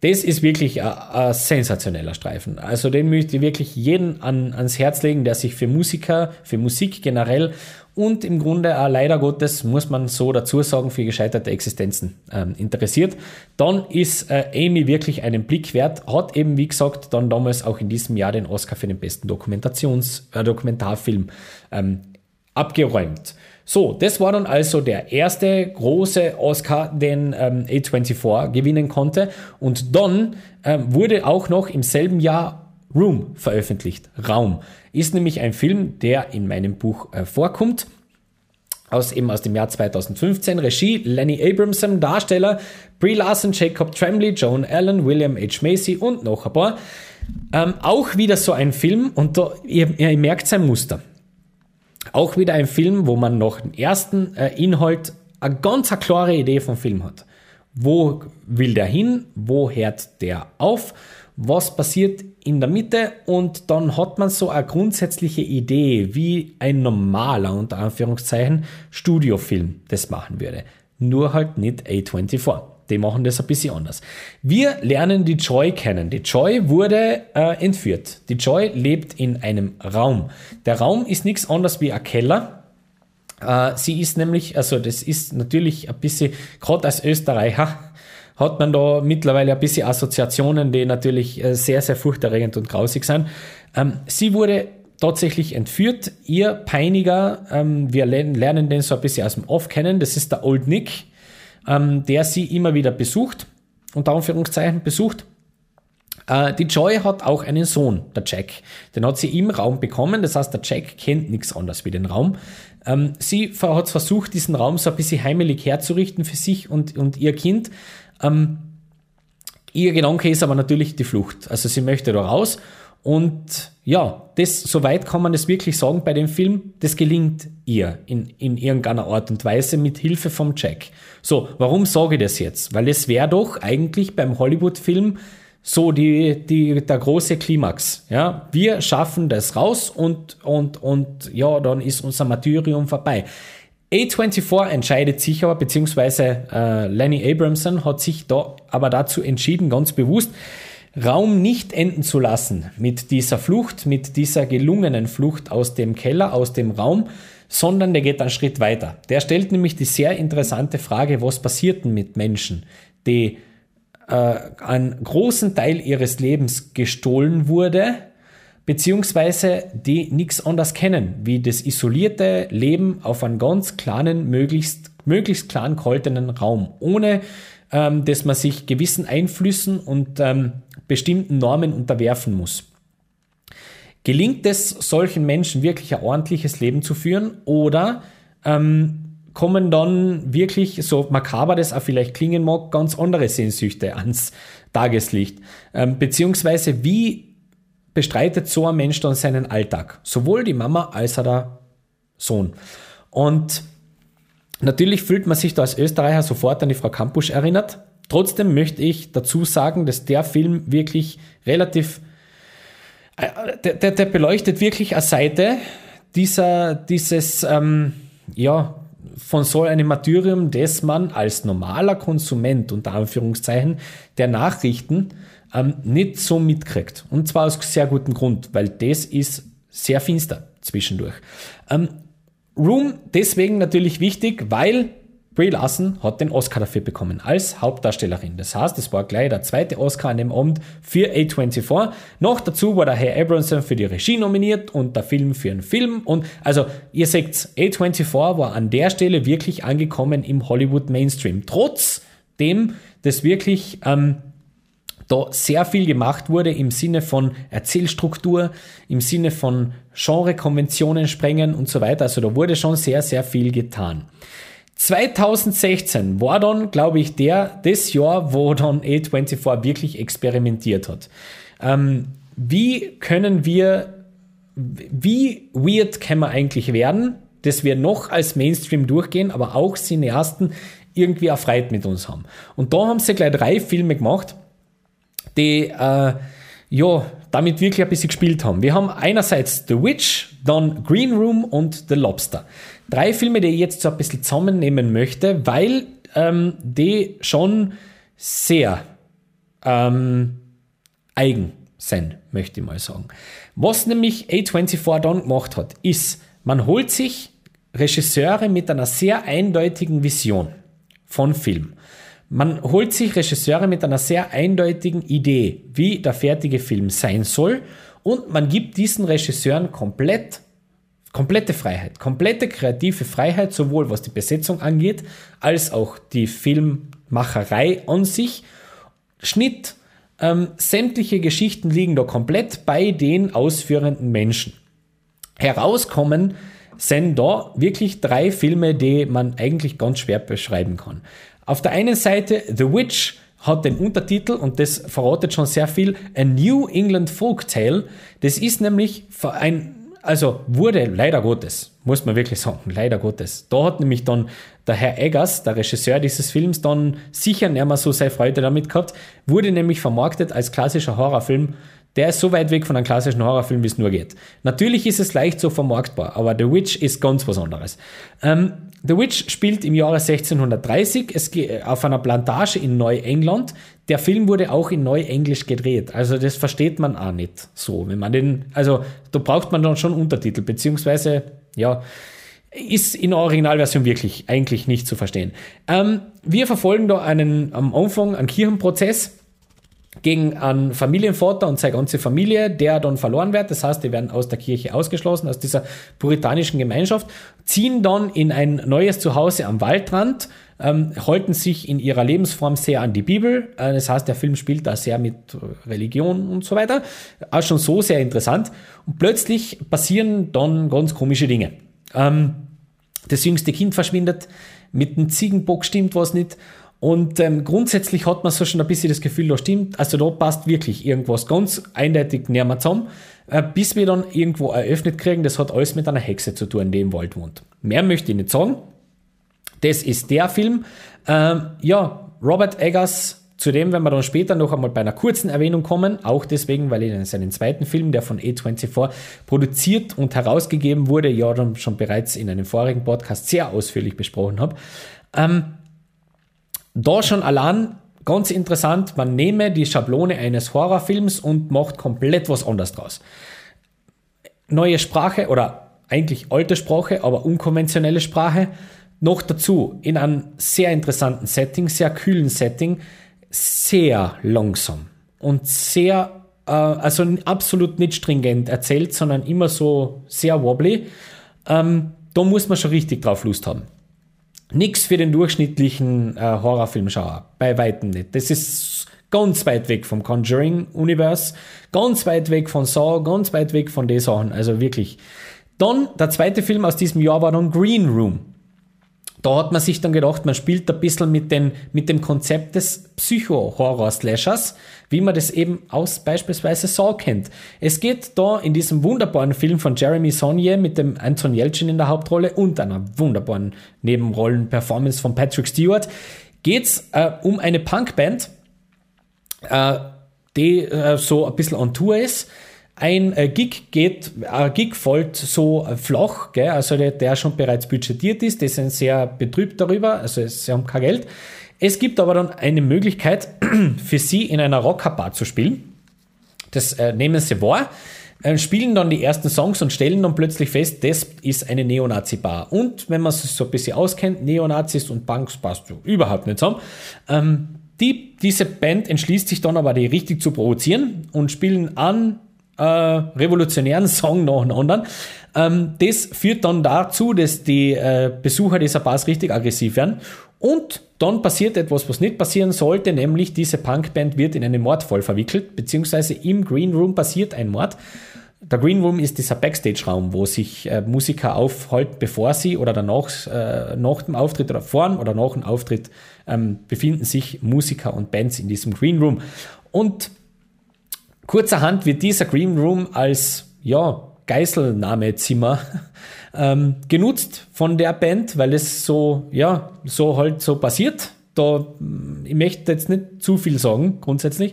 Das ist wirklich ein, ein, sensationeller Streifen. Also den möchte ich wirklich jeden an, ans Herz legen, der sich für Musiker, für Musik generell und im Grunde auch leider Gottes, muss man so dazu sagen, für gescheiterte Existenzen ähm, interessiert, dann ist äh, Amy wirklich einen Blick wert, hat eben, wie gesagt, dann damals auch in diesem Jahr den Oscar für den besten Dokumentations-, äh, Dokumentarfilm ähm, abgeräumt. So, das war dann also der erste große Oscar, den ähm, A24 gewinnen konnte. Und dann ähm, wurde auch noch im selben Jahr Room veröffentlicht. Raum ist nämlich ein Film, der in meinem Buch äh, vorkommt. Aus, eben aus dem Jahr 2015. Regie Lenny Abramson, Darsteller Brie Larson, Jacob Tremblay, Joan Allen, William H. Macy und noch ein paar. Ähm, auch wieder so ein Film und da, ihr, ihr merkt sein Muster. Auch wieder ein Film, wo man noch im ersten äh, Inhalt eine ganz eine klare Idee vom Film hat. Wo will der hin? Wo hört der auf? Was passiert in der Mitte? Und dann hat man so eine grundsätzliche Idee, wie ein normaler, unter Anführungszeichen, Studiofilm das machen würde. Nur halt nicht A24. Die machen das ein bisschen anders. Wir lernen die Joy kennen. Die Joy wurde äh, entführt. Die Joy lebt in einem Raum. Der Raum ist nichts anderes wie ein Keller. Äh, sie ist nämlich, also das ist natürlich ein bisschen, gerade als Österreicher, hat man da mittlerweile ein bisschen Assoziationen, die natürlich äh, sehr, sehr furchterregend und grausig sind. Ähm, sie wurde tatsächlich entführt. Ihr Peiniger, ähm, wir lernen den so ein bisschen aus dem Off kennen, das ist der Old Nick, ähm, der sie immer wieder besucht, unter Anführungszeichen besucht. Äh, die Joy hat auch einen Sohn, der Jack. Den hat sie im Raum bekommen, das heißt, der Jack kennt nichts anderes wie den Raum. Ähm, sie hat versucht, diesen Raum so ein bisschen heimelig herzurichten für sich und, und ihr Kind. Ähm, ihr Gedanke ist aber natürlich die Flucht. Also sie möchte da raus und ja, das, soweit kann man es wirklich sagen bei dem Film, das gelingt ihr in, in irgendeiner Art und Weise mit Hilfe vom Jack. So, warum sage ich das jetzt? Weil es wäre doch eigentlich beim Hollywood-Film so die, die, der große Klimax. Ja, wir schaffen das raus und, und, und ja, dann ist unser Martyrium vorbei. A24 entscheidet sich aber, beziehungsweise äh, Lenny Abramson hat sich da aber dazu entschieden, ganz bewusst, Raum nicht enden zu lassen mit dieser Flucht, mit dieser gelungenen Flucht aus dem Keller, aus dem Raum, sondern der geht einen Schritt weiter. Der stellt nämlich die sehr interessante Frage, was passiert denn mit Menschen, die äh, einen großen Teil ihres Lebens gestohlen wurde, beziehungsweise die nichts anderes kennen, wie das isolierte Leben auf einem ganz kleinen, möglichst, möglichst kleinen gehaltenen Raum, ohne ähm, dass man sich gewissen Einflüssen und ähm, bestimmten Normen unterwerfen muss. Gelingt es solchen Menschen wirklich ein ordentliches Leben zu führen oder ähm, kommen dann wirklich, so makaber das auch vielleicht klingen mag, ganz andere Sehnsüchte ans Tageslicht? Ähm, beziehungsweise wie bestreitet so ein Mensch dann seinen Alltag? Sowohl die Mama als auch der Sohn. Und natürlich fühlt man sich da als Österreicher sofort an die Frau Kampusch erinnert, Trotzdem möchte ich dazu sagen, dass der Film wirklich relativ, äh, der, der, der beleuchtet wirklich eine Seite dieser, dieses, ähm, ja, von so einem Martyrium, das man als normaler Konsument, unter Anführungszeichen, der Nachrichten ähm, nicht so mitkriegt. Und zwar aus sehr gutem Grund, weil das ist sehr finster zwischendurch. Ähm, Room deswegen natürlich wichtig, weil Brie Larson hat den Oscar dafür bekommen als Hauptdarstellerin. Das heißt, es war gleich der zweite Oscar an dem Abend für A24. Noch dazu war der Herr Abramson für die Regie nominiert und der Film für einen Film. Und also, ihr seht, A24 war an der Stelle wirklich angekommen im Hollywood Mainstream. Trotzdem, dass wirklich ähm, da sehr viel gemacht wurde im Sinne von Erzählstruktur, im Sinne von Genrekonventionen sprengen und so weiter. Also da wurde schon sehr, sehr viel getan. 2016 war dann, glaube ich, der, das Jahr, wo dann A24 wirklich experimentiert hat. Ähm, wie können wir, wie weird kann man eigentlich werden, dass wir noch als Mainstream durchgehen, aber auch Cineasten irgendwie erfreut mit uns haben. Und da haben sie gleich drei Filme gemacht, die, äh, ja, damit wirklich ein bisschen gespielt haben. Wir haben einerseits The Witch, dann Green Room und The Lobster. Drei Filme, die ich jetzt so ein bisschen zusammennehmen möchte, weil ähm, die schon sehr ähm, eigen sind, möchte ich mal sagen. Was nämlich A24 dann gemacht hat, ist, man holt sich Regisseure mit einer sehr eindeutigen Vision von Film. Man holt sich Regisseure mit einer sehr eindeutigen Idee, wie der fertige Film sein soll, und man gibt diesen Regisseuren komplett komplette Freiheit, komplette kreative Freiheit, sowohl was die Besetzung angeht, als auch die Filmmacherei an sich. Schnitt, ähm, sämtliche Geschichten liegen da komplett bei den ausführenden Menschen. Herauskommen sind da wirklich drei Filme, die man eigentlich ganz schwer beschreiben kann. Auf der einen Seite The Witch hat den Untertitel, und das verratet schon sehr viel, A New England Folk Tale. Das ist nämlich ein, also wurde leider Gottes, muss man wirklich sagen, leider Gottes. Da hat nämlich dann der Herr Eggers, der Regisseur dieses Films, dann sicher nicht mehr so seine Freude damit gehabt, wurde nämlich vermarktet als klassischer Horrorfilm. Der ist so weit weg von einem klassischen Horrorfilm, wie es nur geht. Natürlich ist es leicht so vermarktbar, aber The Witch ist ganz was anderes. Ähm, The Witch spielt im Jahre 1630 es auf einer Plantage in Neuengland. Der Film wurde auch in Neuenglisch gedreht. Also das versteht man auch nicht so. Wenn man den, also da braucht man dann schon Untertitel, beziehungsweise, ja, ist in der Originalversion wirklich eigentlich nicht zu verstehen. Ähm, wir verfolgen da einen, am Anfang einen Kirchenprozess gegen einen Familienvater und seine ganze Familie, der dann verloren wird. Das heißt, die werden aus der Kirche ausgeschlossen, aus dieser puritanischen Gemeinschaft, ziehen dann in ein neues Zuhause am Waldrand, ähm, halten sich in ihrer Lebensform sehr an die Bibel. Äh, das heißt, der Film spielt da sehr mit Religion und so weiter. Auch schon so sehr interessant. Und plötzlich passieren dann ganz komische Dinge. Ähm, das jüngste Kind verschwindet, mit dem Ziegenbock stimmt was nicht und ähm, grundsätzlich hat man so schon ein bisschen das Gefühl, da stimmt, also da passt wirklich irgendwas ganz eindeutig näher mal zusammen, äh, bis wir dann irgendwo eröffnet kriegen, das hat alles mit einer Hexe zu tun, die im Wald wohnt. Mehr möchte ich nicht sagen. Das ist der Film. Ähm, ja, Robert Eggers, zu dem werden wir dann später noch einmal bei einer kurzen Erwähnung kommen, auch deswegen, weil in seinen zweiten Film, der von A24 produziert und herausgegeben wurde, ja dann schon bereits in einem vorigen Podcast sehr ausführlich besprochen habe. Ähm, da schon allein ganz interessant, man nehme die Schablone eines Horrorfilms und macht komplett was anderes draus. Neue Sprache oder eigentlich alte Sprache, aber unkonventionelle Sprache. Noch dazu in einem sehr interessanten Setting, sehr kühlen Setting, sehr langsam und sehr, äh, also absolut nicht stringent erzählt, sondern immer so sehr wobbly. Ähm, da muss man schon richtig drauf Lust haben. Nichts für den durchschnittlichen äh, Horrorfilmschauer. Bei weitem nicht. Das ist ganz weit weg vom Conjuring-Universe, ganz weit weg von Saw, ganz weit weg von den Sachen. Also wirklich. Dann, der zweite Film aus diesem Jahr war dann Green Room. Da hat man sich dann gedacht, man spielt ein bisschen mit, den, mit dem Konzept des Psycho-Horror-Slashers, wie man das eben aus beispielsweise Saw kennt. Es geht da in diesem wunderbaren Film von Jeremy Saunier mit dem Anton Yelchin in der Hauptrolle und einer wunderbaren Nebenrollen-Performance von Patrick Stewart, geht's äh, um eine Punkband, äh, die äh, so ein bisschen on Tour ist ein äh, Gig geht, ein Gig folgt so äh, flach, gell? also der, der schon bereits budgetiert ist, die sind sehr betrübt darüber, also sie haben kein Geld. Es gibt aber dann eine Möglichkeit <clears throat> für sie in einer Rockerbar zu spielen. Das äh, nehmen sie wahr, äh, spielen dann die ersten Songs und stellen dann plötzlich fest, das ist eine Neonazi-Bar. Und wenn man sich so ein bisschen auskennt, Neonazis und Punks passt so überhaupt nicht zusammen. Ähm, die, diese Band entschließt sich dann aber, die richtig zu provozieren und spielen an äh, revolutionären Song nach dem anderen. Ähm, das führt dann dazu, dass die äh, Besucher dieser Bars richtig aggressiv werden. Und dann passiert etwas, was nicht passieren sollte, nämlich diese Punkband wird in einen Mordfall verwickelt, beziehungsweise im Green Room passiert ein Mord. Der Green Room ist dieser Backstage-Raum, wo sich äh, Musiker aufhalten, bevor sie oder danach, äh, nach dem Auftritt oder vor oder nach dem Auftritt ähm, befinden sich Musiker und Bands in diesem Green Room. Und Kurzerhand wird dieser Green Room als ja, Geiselnahmezimmer <laughs> ähm, genutzt von der Band, weil es so, ja, so halt so passiert. Da, ich möchte jetzt nicht zu viel sagen, grundsätzlich.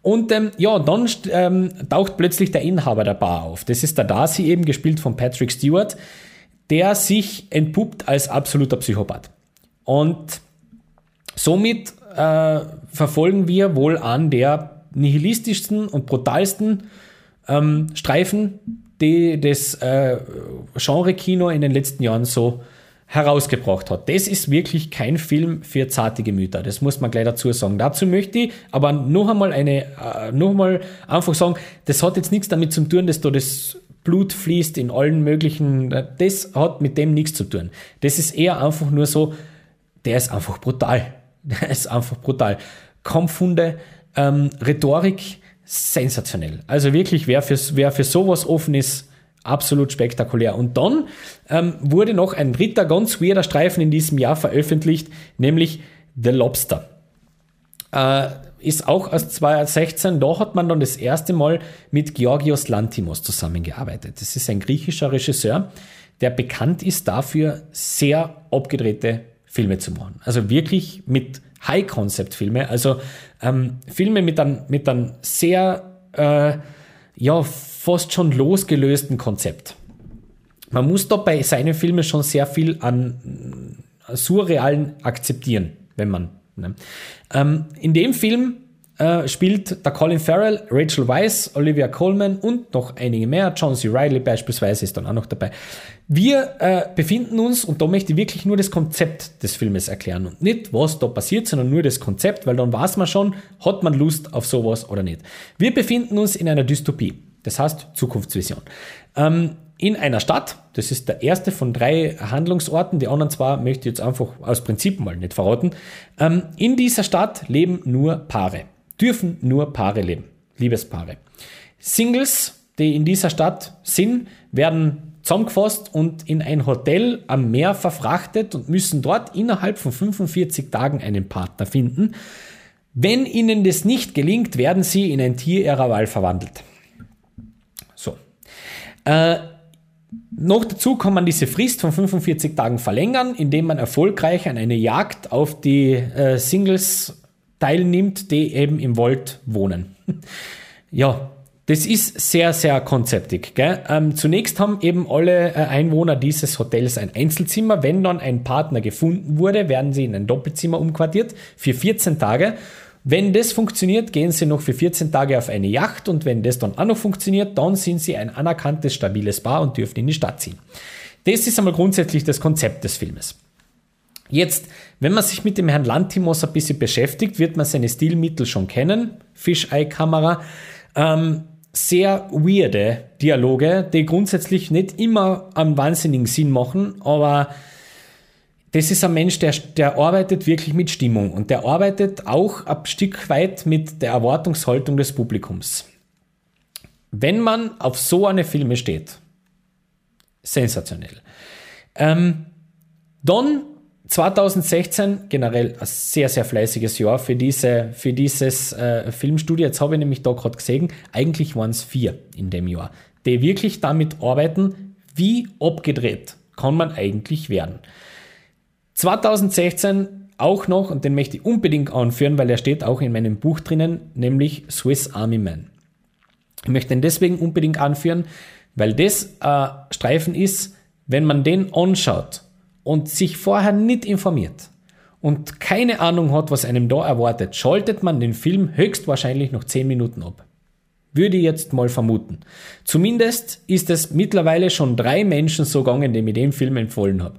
Und ähm, ja, dann ähm, taucht plötzlich der Inhaber der Bar auf. Das ist der Darcy eben, gespielt von Patrick Stewart, der sich entpuppt als absoluter Psychopath. Und somit äh, verfolgen wir wohl an der nihilistischsten und brutalsten ähm, Streifen, die das äh, Genre-Kino in den letzten Jahren so herausgebracht hat. Das ist wirklich kein Film für zarte Gemüter. Das muss man gleich dazu sagen. Dazu möchte ich aber noch einmal eine, äh, noch einmal einfach sagen, das hat jetzt nichts damit zu tun, dass da das Blut fließt in allen möglichen, das hat mit dem nichts zu tun. Das ist eher einfach nur so, der ist einfach brutal. <laughs> Der ist einfach brutal. Kampfhunde, ähm, Rhetorik sensationell. Also wirklich, wer für, wer für sowas offen ist, absolut spektakulär. Und dann ähm, wurde noch ein dritter ganz weirder Streifen in diesem Jahr veröffentlicht, nämlich The Lobster. Äh, ist auch aus 2016, da hat man dann das erste Mal mit Georgios Lantimos zusammengearbeitet. Das ist ein griechischer Regisseur, der bekannt ist dafür, sehr abgedrehte Filme zu machen. Also wirklich mit High-Concept-Filme, also ähm, Filme mit einem, mit einem sehr, äh, ja, fast schon losgelösten Konzept. Man muss da bei seinen Filmen schon sehr viel an äh, Surrealen akzeptieren, wenn man. Ne? Ähm, in dem Film äh, spielt der Colin Farrell, Rachel Weisz, Olivia Colman und noch einige mehr. John C. Riley beispielsweise ist dann auch noch dabei. Wir äh, befinden uns, und da möchte ich wirklich nur das Konzept des Filmes erklären und nicht, was da passiert, sondern nur das Konzept, weil dann weiß man schon, hat man Lust auf sowas oder nicht. Wir befinden uns in einer Dystopie, das heißt Zukunftsvision. Ähm, in einer Stadt, das ist der erste von drei Handlungsorten, die anderen zwei möchte ich jetzt einfach aus Prinzip mal nicht verraten. Ähm, in dieser Stadt leben nur Paare dürfen nur Paare leben, Liebespaare. Singles, die in dieser Stadt sind, werden zusammengefasst und in ein Hotel am Meer verfrachtet und müssen dort innerhalb von 45 Tagen einen Partner finden. Wenn ihnen das nicht gelingt, werden sie in ein Tier ihrer Wahl verwandelt. So. Äh, noch dazu kann man diese Frist von 45 Tagen verlängern, indem man erfolgreich an eine Jagd auf die äh, Singles teilnimmt, die eben im Wald wohnen. <laughs> ja, das ist sehr, sehr konzeptig. Ähm, zunächst haben eben alle äh, Einwohner dieses Hotels ein Einzelzimmer. Wenn dann ein Partner gefunden wurde, werden sie in ein Doppelzimmer umquartiert für 14 Tage. Wenn das funktioniert, gehen sie noch für 14 Tage auf eine Yacht und wenn das dann auch noch funktioniert, dann sind sie ein anerkanntes, stabiles Paar und dürfen in die Stadt ziehen. Das ist einmal grundsätzlich das Konzept des Filmes. Jetzt, wenn man sich mit dem Herrn Lantimos ein bisschen beschäftigt, wird man seine Stilmittel schon kennen. Fisheye-Kamera. Ähm, sehr weirde Dialoge, die grundsätzlich nicht immer einen wahnsinnigen Sinn machen, aber das ist ein Mensch, der, der arbeitet wirklich mit Stimmung und der arbeitet auch ein Stück weit mit der Erwartungshaltung des Publikums. Wenn man auf so eine Filme steht, sensationell, ähm, dann 2016 generell ein sehr, sehr fleißiges Jahr für, diese, für dieses äh, Filmstudio. Jetzt habe ich nämlich da gerade gesehen, eigentlich waren es vier in dem Jahr, die wirklich damit arbeiten, wie abgedreht kann man eigentlich werden. 2016 auch noch, und den möchte ich unbedingt anführen, weil er steht auch in meinem Buch drinnen, nämlich Swiss Army Man. Ich möchte ihn deswegen unbedingt anführen, weil das äh, Streifen ist, wenn man den anschaut, und sich vorher nicht informiert und keine Ahnung hat, was einem da erwartet, schaltet man den Film höchstwahrscheinlich noch 10 Minuten ab. Würde ich jetzt mal vermuten. Zumindest ist es mittlerweile schon drei Menschen so gegangen, die mir den Film empfohlen habe.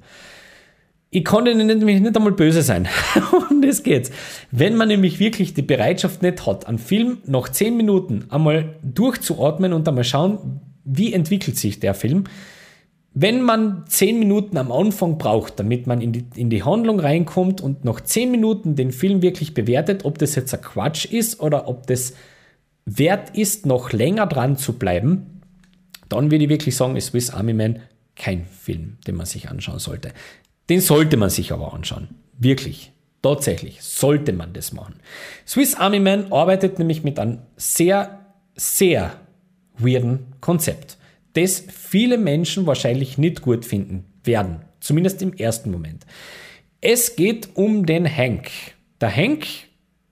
Ich konnte nämlich nicht einmal böse sein. <laughs> Und das geht's. Wenn man nämlich wirklich die Bereitschaft nicht hat, einen Film nach 10 Minuten einmal durchzuatmen und einmal schauen, wie entwickelt sich der Film, wenn man zehn Minuten am Anfang braucht, damit man in die, in die Handlung reinkommt und nach zehn Minuten den Film wirklich bewertet, ob das jetzt ein Quatsch ist oder ob das wert ist, noch länger dran zu bleiben, dann würde ich wirklich sagen, ist Swiss Army Man kein Film, den man sich anschauen sollte. Den sollte man sich aber anschauen. Wirklich. Tatsächlich sollte man das machen. Swiss Army Man arbeitet nämlich mit einem sehr, sehr weirden Konzept das viele Menschen wahrscheinlich nicht gut finden werden. Zumindest im ersten Moment. Es geht um den Hank. Der Hank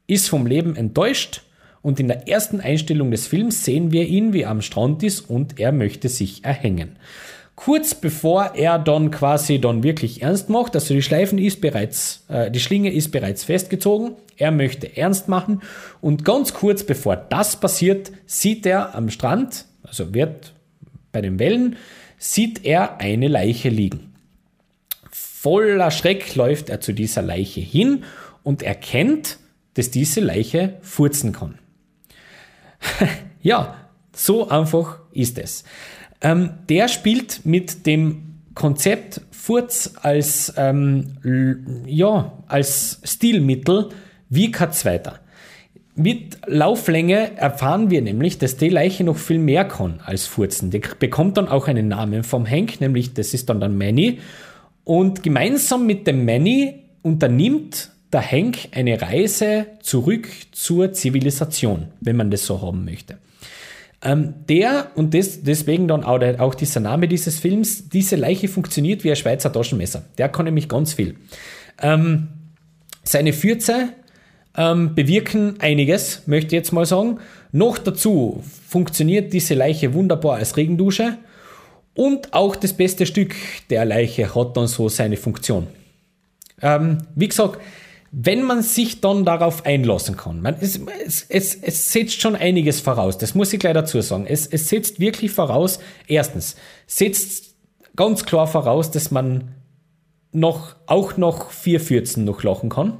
ist vom Leben enttäuscht und in der ersten Einstellung des Films sehen wir ihn, wie er am Strand ist und er möchte sich erhängen. Kurz bevor er dann quasi dann wirklich ernst macht, also die Schleifen ist bereits, äh, die Schlinge ist bereits festgezogen, er möchte ernst machen und ganz kurz bevor das passiert, sieht er am Strand, also wird bei den Wellen, sieht er eine Leiche liegen. Voller Schreck läuft er zu dieser Leiche hin und erkennt, dass diese Leiche furzen kann. <laughs> ja, so einfach ist es. Ähm, der spielt mit dem Konzept Furz als, ähm, ja, als Stilmittel wie kein zweiter. Mit Lauflänge erfahren wir nämlich, dass die Leiche noch viel mehr kann als Furzen. Die bekommt dann auch einen Namen vom Hank, nämlich das ist dann dann Manny. Und gemeinsam mit dem Manny unternimmt der Hank eine Reise zurück zur Zivilisation, wenn man das so haben möchte. Ähm, der, und des, deswegen dann auch, der, auch dieser Name dieses Films, diese Leiche funktioniert wie ein Schweizer Taschenmesser. Der kann nämlich ganz viel. Ähm, seine Fürze ähm, bewirken einiges, möchte ich jetzt mal sagen. Noch dazu funktioniert diese Leiche wunderbar als Regendusche und auch das beste Stück der Leiche hat dann so seine Funktion. Ähm, wie gesagt, wenn man sich dann darauf einlassen kann, man, es, es, es, es setzt schon einiges voraus, das muss ich gleich dazu sagen. Es, es setzt wirklich voraus, erstens, setzt ganz klar voraus, dass man noch, auch noch vier Fürzen noch lachen kann.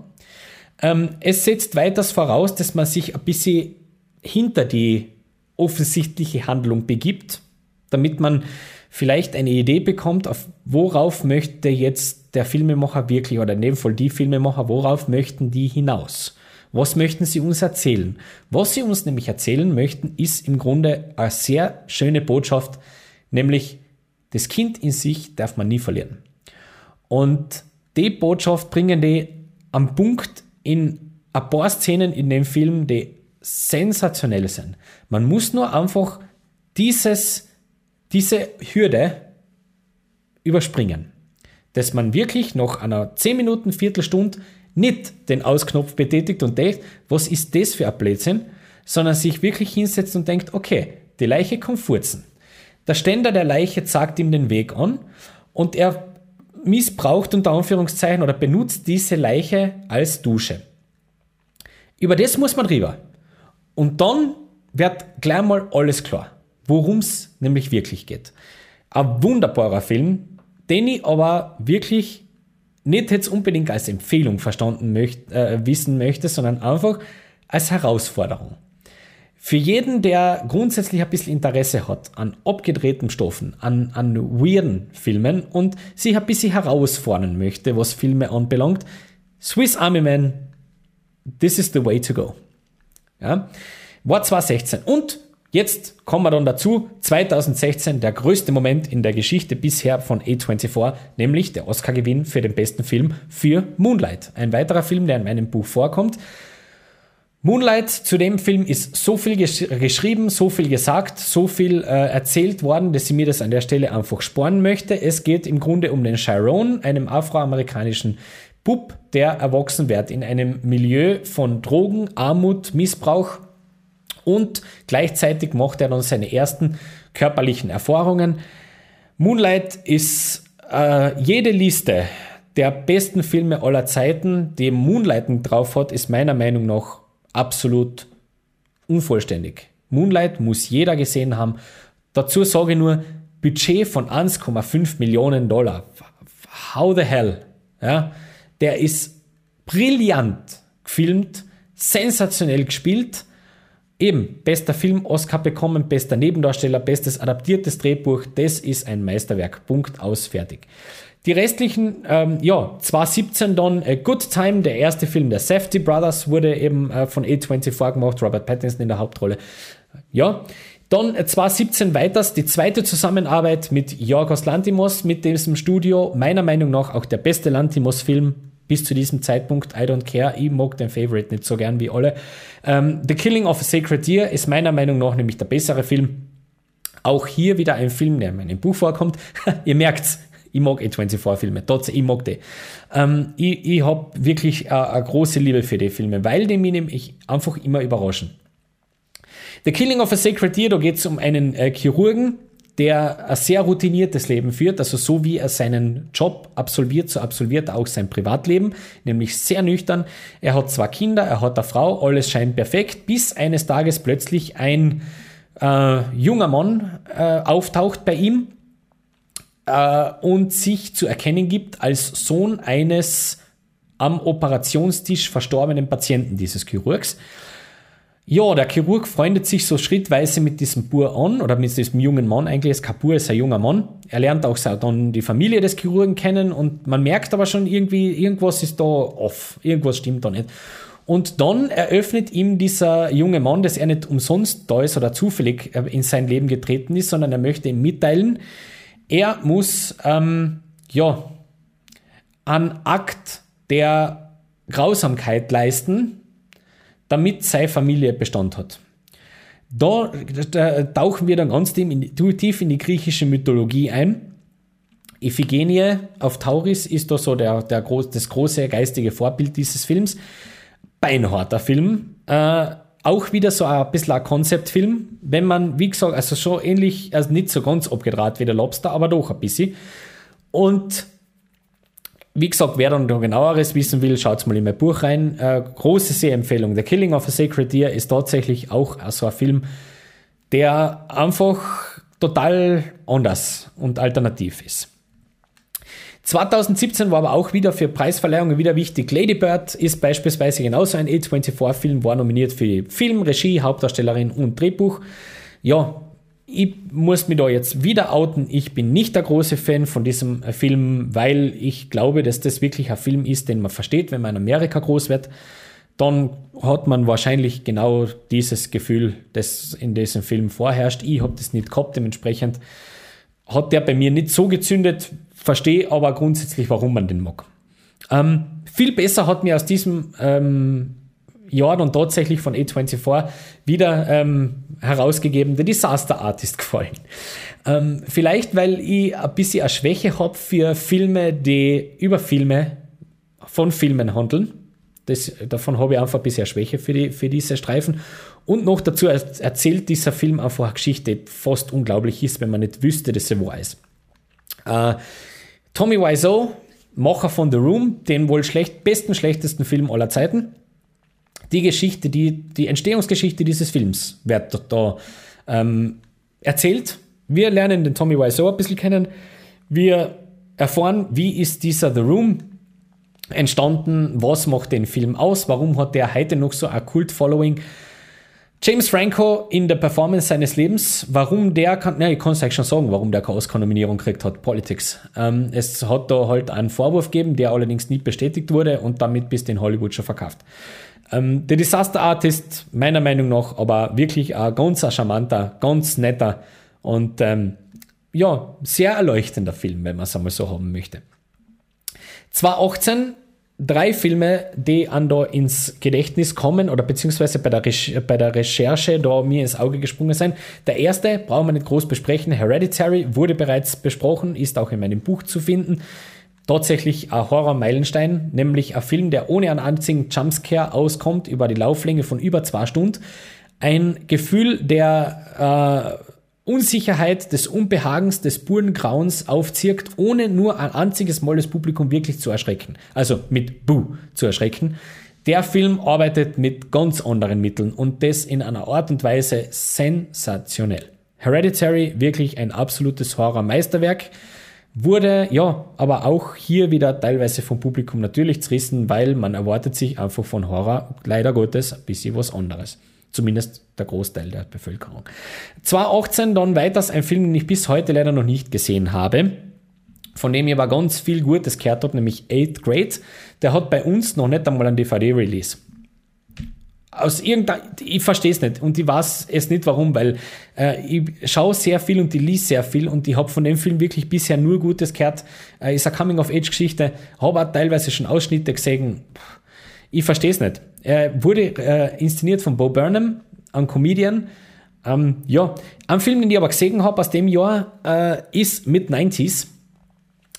Ähm, es setzt weiters voraus, dass man sich ein bisschen hinter die offensichtliche Handlung begibt, damit man vielleicht eine Idee bekommt, auf worauf möchte jetzt der Filmemacher wirklich oder in dem Fall die Filmemacher, worauf möchten die hinaus? Was möchten sie uns erzählen? Was sie uns nämlich erzählen möchten, ist im Grunde eine sehr schöne Botschaft, nämlich das Kind in sich darf man nie verlieren. Und die Botschaft bringen die am Punkt in ein paar Szenen in dem Film, die sensationell sind. Man muss nur einfach dieses, diese Hürde überspringen. Dass man wirklich nach einer 10 Minuten, Viertelstunde nicht den Ausknopf betätigt und denkt, was ist das für ein Blödsinn, sondern sich wirklich hinsetzt und denkt, okay, die Leiche kommt furzen. Der Ständer der Leiche zeigt ihm den Weg an und er missbraucht unter Anführungszeichen oder benutzt diese Leiche als Dusche. Über das muss man rüber. Und dann wird gleich mal alles klar, worum es nämlich wirklich geht. Ein wunderbarer Film, den ich aber wirklich nicht jetzt unbedingt als Empfehlung verstanden möcht, äh, wissen möchte, sondern einfach als Herausforderung. Für jeden, der grundsätzlich ein bisschen Interesse hat an abgedrehten Stoffen, an, an weirden Filmen und sich ein bisschen herausfordern möchte, was Filme anbelangt, Swiss Army Man, this is the way to go. Ja? War 2016 und jetzt kommen wir dann dazu, 2016 der größte Moment in der Geschichte bisher von A24, nämlich der Oscar-Gewinn für den besten Film für Moonlight. Ein weiterer Film, der in meinem Buch vorkommt. Moonlight zu dem Film ist so viel gesch geschrieben, so viel gesagt, so viel äh, erzählt worden, dass ich mir das an der Stelle einfach sparen möchte. Es geht im Grunde um den Chiron, einem afroamerikanischen Bub, der erwachsen wird in einem Milieu von Drogen, Armut, Missbrauch und gleichzeitig macht er dann seine ersten körperlichen Erfahrungen. Moonlight ist äh, jede Liste der besten Filme aller Zeiten, die Moonlighten drauf hat, ist meiner Meinung nach absolut unvollständig. Moonlight muss jeder gesehen haben. Dazu sage ich nur, Budget von 1,5 Millionen Dollar. How the hell? Ja, der ist brillant gefilmt, sensationell gespielt. Eben, bester Film, Oscar bekommen, bester Nebendarsteller, bestes adaptiertes Drehbuch. Das ist ein Meisterwerk. Punkt aus, fertig. Die restlichen, ähm, ja, 2017 dann A Good Time, der erste Film der Safety Brothers, wurde eben äh, von A24 gemacht, Robert Pattinson in der Hauptrolle. Ja, dann 2017 weiters die zweite Zusammenarbeit mit Jorgos Lantimos, mit diesem Studio, meiner Meinung nach auch der beste Lantimos-Film bis zu diesem Zeitpunkt. I don't care, ich mag den Favorite nicht so gern wie alle. Ähm, The Killing of a Sacred Deer ist meiner Meinung nach nämlich der bessere Film. Auch hier wieder ein Film, der in meinem Buch vorkommt. <laughs> Ihr merkt's, ich mag A24-Filme, trotzdem, ich mag die. Ähm, ich ich habe wirklich äh, eine große Liebe für die Filme, weil die mich nämlich einfach immer überraschen. The Killing of a Sacred Deer, da geht es um einen äh, Chirurgen, der ein sehr routiniertes Leben führt, also so wie er seinen Job absolviert, so absolviert er auch sein Privatleben, nämlich sehr nüchtern. Er hat zwei Kinder, er hat eine Frau, alles scheint perfekt, bis eines Tages plötzlich ein äh, junger Mann äh, auftaucht bei ihm, äh, und sich zu erkennen gibt als Sohn eines am Operationstisch verstorbenen Patienten dieses Chirurgs. Ja, der Chirurg freundet sich so schrittweise mit diesem Bur an oder mit diesem jungen Mann. Eigentlich ist Kapur ist ein junger Mann. Er lernt auch dann die Familie des Chirurgen kennen und man merkt aber schon irgendwie, irgendwas ist da off. Irgendwas stimmt da nicht. Und dann eröffnet ihm dieser junge Mann, dass er nicht umsonst da ist oder zufällig äh, in sein Leben getreten ist, sondern er möchte ihm mitteilen, er muss ähm, ja, einen Akt der Grausamkeit leisten, damit seine Familie Bestand hat. Da, da tauchen wir dann ganz tief in die griechische Mythologie ein. Iphigenie auf Tauris ist da so der, der das große geistige Vorbild dieses Films. Beinharter Film. Äh, auch wieder so ein bisschen ein Konzeptfilm, wenn man, wie gesagt, also schon ähnlich, also nicht so ganz abgedraht wie der Lobster, aber doch ein bisschen. Und wie gesagt, wer dann noch genaueres wissen will, schaut mal in mein Buch rein. Äh, große Sehempfehlung. The Killing of a Sacred Deer ist tatsächlich auch so ein Film, der einfach total anders und alternativ ist. 2017 war aber auch wieder für Preisverleihungen wieder wichtig. Lady Bird ist beispielsweise genauso ein A24-Film, war nominiert für Film, Regie, Hauptdarstellerin und Drehbuch. Ja, ich muss mich da jetzt wieder outen. Ich bin nicht der große Fan von diesem Film, weil ich glaube, dass das wirklich ein Film ist, den man versteht, wenn man in Amerika groß wird. Dann hat man wahrscheinlich genau dieses Gefühl, das in diesem Film vorherrscht. Ich habe das nicht gehabt, dementsprechend hat der bei mir nicht so gezündet, verstehe aber grundsätzlich, warum man den mag. Ähm, viel besser hat mir aus diesem ähm, Jahr dann tatsächlich von A24 wieder ähm, herausgegeben, The Disaster Artist <laughs> gefallen. Ähm, vielleicht, weil ich ein bisschen eine Schwäche habe für Filme, die über Filme von Filmen handeln. Das, davon habe ich einfach ein bisschen eine Schwäche für, die, für diese Streifen. Und noch dazu erzählt dieser Film einfach eine Geschichte, die fast unglaublich ist, wenn man nicht wüsste, dass sie wahr ist. Äh, Tommy Wiseau, Macher von The Room, den wohl schlecht, besten, schlechtesten Film aller Zeiten, die Geschichte, die, die Entstehungsgeschichte dieses Films wird da ähm, erzählt. Wir lernen den Tommy Wiseau ein bisschen kennen. Wir erfahren, wie ist dieser The Room entstanden, was macht den Film aus, warum hat der heute noch so ein Kult-Following. James Franco in der Performance seines Lebens, warum der kann, na, ich kann es euch schon sagen, warum der keine Oscar-Nominierung gekriegt hat, Politics. Ähm, es hat da halt einen Vorwurf gegeben, der allerdings nicht bestätigt wurde und damit bis in Hollywood schon verkauft. Ähm, der Disaster Artist, meiner Meinung nach, aber wirklich ein ganz charmanter, ganz netter und ähm, ja, sehr erleuchtender Film, wenn man es einmal so haben möchte. 2018 drei Filme, die an da ins Gedächtnis kommen oder beziehungsweise bei der, bei der Recherche da mir ins Auge gesprungen sind. Der erste, brauchen wir nicht groß besprechen, Hereditary, wurde bereits besprochen, ist auch in meinem Buch zu finden tatsächlich ein Horror-Meilenstein, nämlich ein Film, der ohne einen einzigen Jumpscare auskommt, über die Lauflänge von über zwei Stunden. Ein Gefühl der äh, Unsicherheit, des Unbehagens, des puren Grauens aufzirkt, ohne nur ein einziges Mal das Publikum wirklich zu erschrecken. Also mit Buh zu erschrecken. Der Film arbeitet mit ganz anderen Mitteln und das in einer Art und Weise sensationell. Hereditary wirklich ein absolutes Horror-Meisterwerk. Wurde ja, aber auch hier wieder teilweise vom Publikum natürlich zerrissen, weil man erwartet sich einfach von Horror leider Gottes ein bisschen was anderes. Zumindest der Großteil der Bevölkerung. 2018 dann weiters ein Film, den ich bis heute leider noch nicht gesehen habe, von dem ich aber ganz viel Gutes gehört habe, nämlich 8th Grade. Der hat bei uns noch nicht einmal einen DVD-Release aus irgendeiner, ich verstehe es nicht und ich weiß es nicht warum, weil äh, ich schaue sehr viel und ich lese sehr viel und ich habe von dem Film wirklich bisher nur Gutes gehört. Äh, ist eine Coming-of-Age-Geschichte, habe auch teilweise schon Ausschnitte gesehen. Ich verstehe es nicht. Er wurde äh, inszeniert von Bo Burnham, ein Comedian. Ähm, ja, ein Film, den ich aber gesehen habe aus dem Jahr, äh, ist Mid-90s.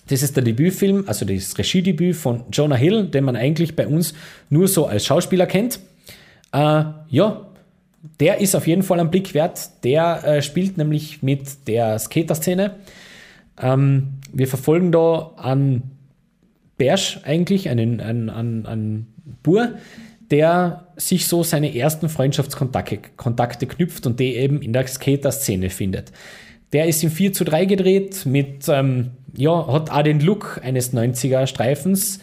Das ist der Debütfilm, also das Regiedebüt von Jonah Hill, den man eigentlich bei uns nur so als Schauspieler kennt. Äh, ja, der ist auf jeden Fall ein Blick wert. Der äh, spielt nämlich mit der Skater-Szene. Ähm, wir verfolgen da an Bersch eigentlich, einen, einen, einen, einen Bur, der sich so seine ersten Freundschaftskontakte Kontakte knüpft und die eben in der Skater-Szene findet. Der ist in 4 zu 3 gedreht mit, ähm, ja, hat auch den Look eines 90er-Streifens,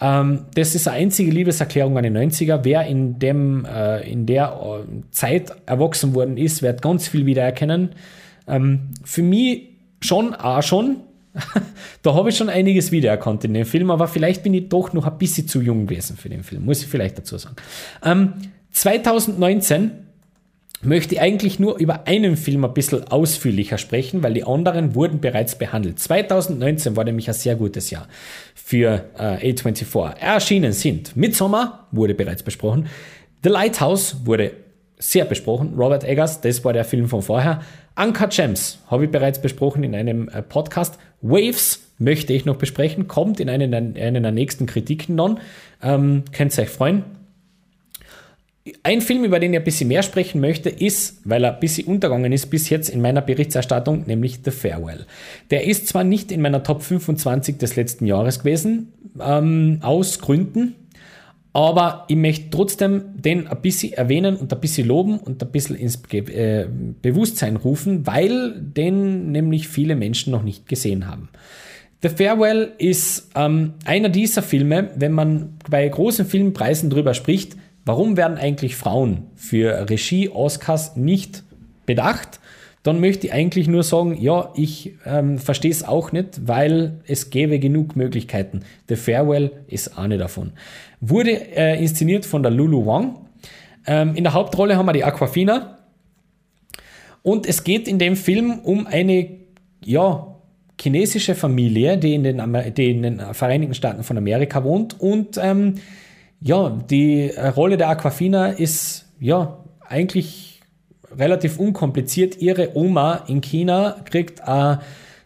ähm, das ist eine einzige Liebeserklärung an die 90er. Wer in, dem, äh, in der äh, Zeit erwachsen worden ist, wird ganz viel wiedererkennen. Ähm, für mich schon, auch schon. <laughs> da habe ich schon einiges wiedererkannt in dem Film, aber vielleicht bin ich doch noch ein bisschen zu jung gewesen für den Film, muss ich vielleicht dazu sagen. Ähm, 2019 möchte ich eigentlich nur über einen Film ein bisschen ausführlicher sprechen, weil die anderen wurden bereits behandelt. 2019 war nämlich ein sehr gutes Jahr für äh, A24. Erschienen sind Midsommar, wurde bereits besprochen. The Lighthouse wurde sehr besprochen. Robert Eggers, das war der Film von vorher. Anka Gems habe ich bereits besprochen in einem äh, Podcast. Waves möchte ich noch besprechen, kommt in einen, einen der nächsten Kritiken dann. Ähm, könnt ihr euch freuen. Ein Film, über den ich ein bisschen mehr sprechen möchte, ist, weil er ein bisschen untergegangen ist bis jetzt in meiner Berichterstattung, nämlich The Farewell. Der ist zwar nicht in meiner Top 25 des letzten Jahres gewesen, ähm, aus Gründen, aber ich möchte trotzdem den ein bisschen erwähnen und ein bisschen loben und ein bisschen ins äh, Bewusstsein rufen, weil den nämlich viele Menschen noch nicht gesehen haben. The Farewell ist ähm, einer dieser Filme, wenn man bei großen Filmpreisen drüber spricht, warum werden eigentlich Frauen für Regie-Oscars nicht bedacht? Dann möchte ich eigentlich nur sagen, ja, ich ähm, verstehe es auch nicht, weil es gäbe genug Möglichkeiten. The Farewell ist eine davon. Wurde äh, inszeniert von der Lulu Wang. Ähm, in der Hauptrolle haben wir die Aquafina. Und es geht in dem Film um eine, ja, chinesische Familie, die in den, die in den Vereinigten Staaten von Amerika wohnt. Und ähm, ja, die Rolle der Aquafina ist ja eigentlich relativ unkompliziert. Ihre Oma in China kriegt eine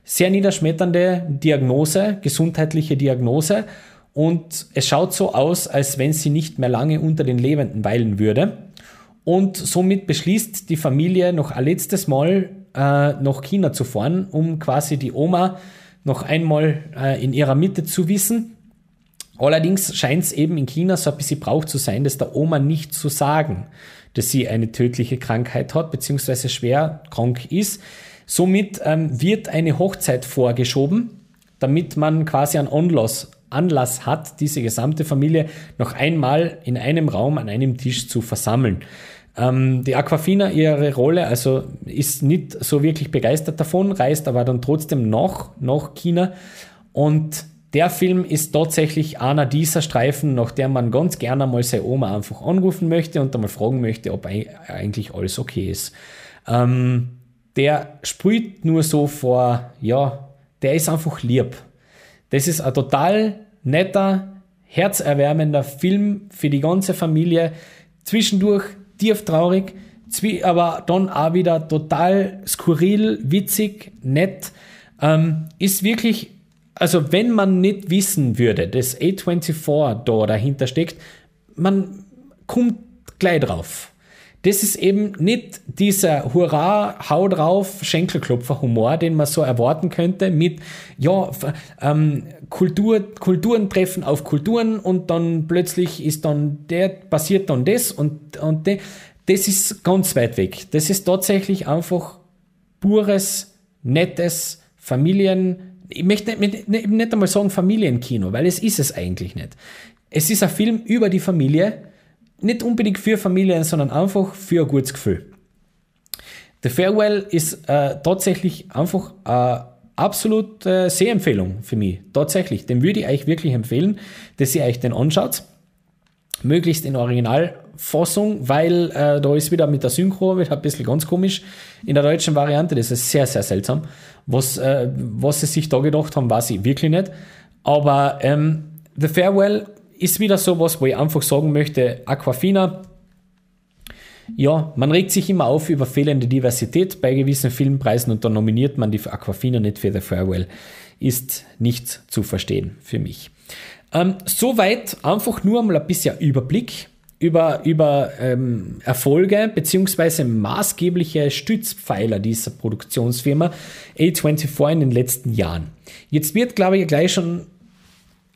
sehr niederschmetternde Diagnose, gesundheitliche Diagnose. Und es schaut so aus, als wenn sie nicht mehr lange unter den Lebenden weilen würde. Und somit beschließt die Familie noch ein letztes Mal äh, nach China zu fahren, um quasi die Oma noch einmal äh, in ihrer Mitte zu wissen. Allerdings scheint es eben in China so ein bisschen Brauch zu sein, dass der Oma nicht zu sagen, dass sie eine tödliche Krankheit hat, beziehungsweise schwer krank ist. Somit ähm, wird eine Hochzeit vorgeschoben, damit man quasi einen Anlass, Anlass hat, diese gesamte Familie noch einmal in einem Raum an einem Tisch zu versammeln. Ähm, die Aquafina, ihre Rolle, also ist nicht so wirklich begeistert davon, reist aber dann trotzdem noch nach China. Und der Film ist tatsächlich einer dieser Streifen, nach der man ganz gerne mal seine Oma einfach anrufen möchte und einmal fragen möchte, ob eigentlich alles okay ist. Ähm, der sprüht nur so vor, ja, der ist einfach lieb. Das ist ein total netter, herzerwärmender Film für die ganze Familie. Zwischendurch tief traurig, aber dann auch wieder total skurril, witzig, nett. Ähm, ist wirklich, also wenn man nicht wissen würde, dass A24 da dahinter steckt, man kommt gleich drauf. Das ist eben nicht dieser Hurra, hau drauf, Schenkelklopfer-Humor, den man so erwarten könnte mit, ja, ähm, Kultur, Kulturen treffen auf Kulturen und dann plötzlich ist dann der, passiert dann das und, und de, das ist ganz weit weg. Das ist tatsächlich einfach pures, nettes Familien, ich möchte nicht, nicht, nicht einmal sagen Familienkino, weil es ist es eigentlich nicht. Es ist ein Film über die Familie, nicht unbedingt für Familien, sondern einfach für ein gutes Gefühl. The Farewell ist äh, tatsächlich einfach eine absolute äh, Sehempfehlung für mich. Tatsächlich. Den würde ich euch wirklich empfehlen, dass ihr euch den anschaut. Möglichst in Originalfassung, weil äh, da ist wieder mit der Synchro wieder ein bisschen ganz komisch. In der deutschen Variante, das ist sehr, sehr seltsam. Was, äh, was sie sich da gedacht haben, weiß ich wirklich nicht. Aber ähm, The Farewell ist wieder sowas, wo ich einfach sagen möchte, Aquafina, ja, man regt sich immer auf über fehlende Diversität bei gewissen Filmpreisen und dann nominiert man die Aquafina nicht für The Farewell. Ist nicht zu verstehen für mich. Ähm, soweit einfach nur mal ein bisschen Überblick über, über ähm, Erfolge beziehungsweise maßgebliche Stützpfeiler dieser Produktionsfirma A24 in den letzten Jahren. Jetzt wird, glaube ich, gleich schon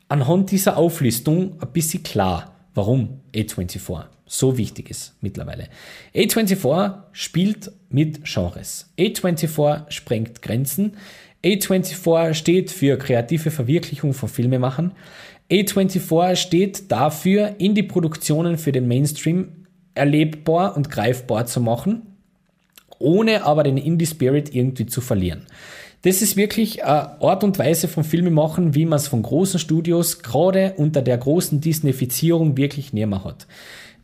anhand dieser Auflistung ein bisschen klar, warum A24 so wichtig ist mittlerweile. A24 spielt mit Genres. A24 sprengt Grenzen. A24 steht für kreative Verwirklichung von Filmemachern. A24 steht dafür, Indie-Produktionen für den Mainstream erlebbar und greifbar zu machen, ohne aber den Indie-Spirit irgendwie zu verlieren. Das ist wirklich eine Art und Weise von Filmemachen, wie man es von großen Studios gerade unter der großen Disneyfizierung wirklich näher hat.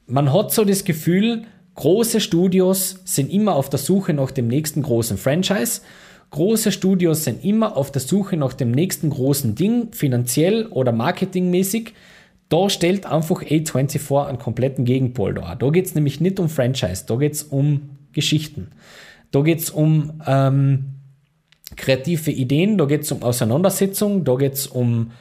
Man hat so das Gefühl, große Studios sind immer auf der Suche nach dem nächsten großen Franchise. Große Studios sind immer auf der Suche nach dem nächsten großen Ding, finanziell oder marketingmäßig. Da stellt einfach A24 einen kompletten Gegenpol dar. Da geht es nämlich nicht um Franchise, da geht es um Geschichten. Da geht es um ähm, kreative Ideen, da geht es um Auseinandersetzung, da geht es um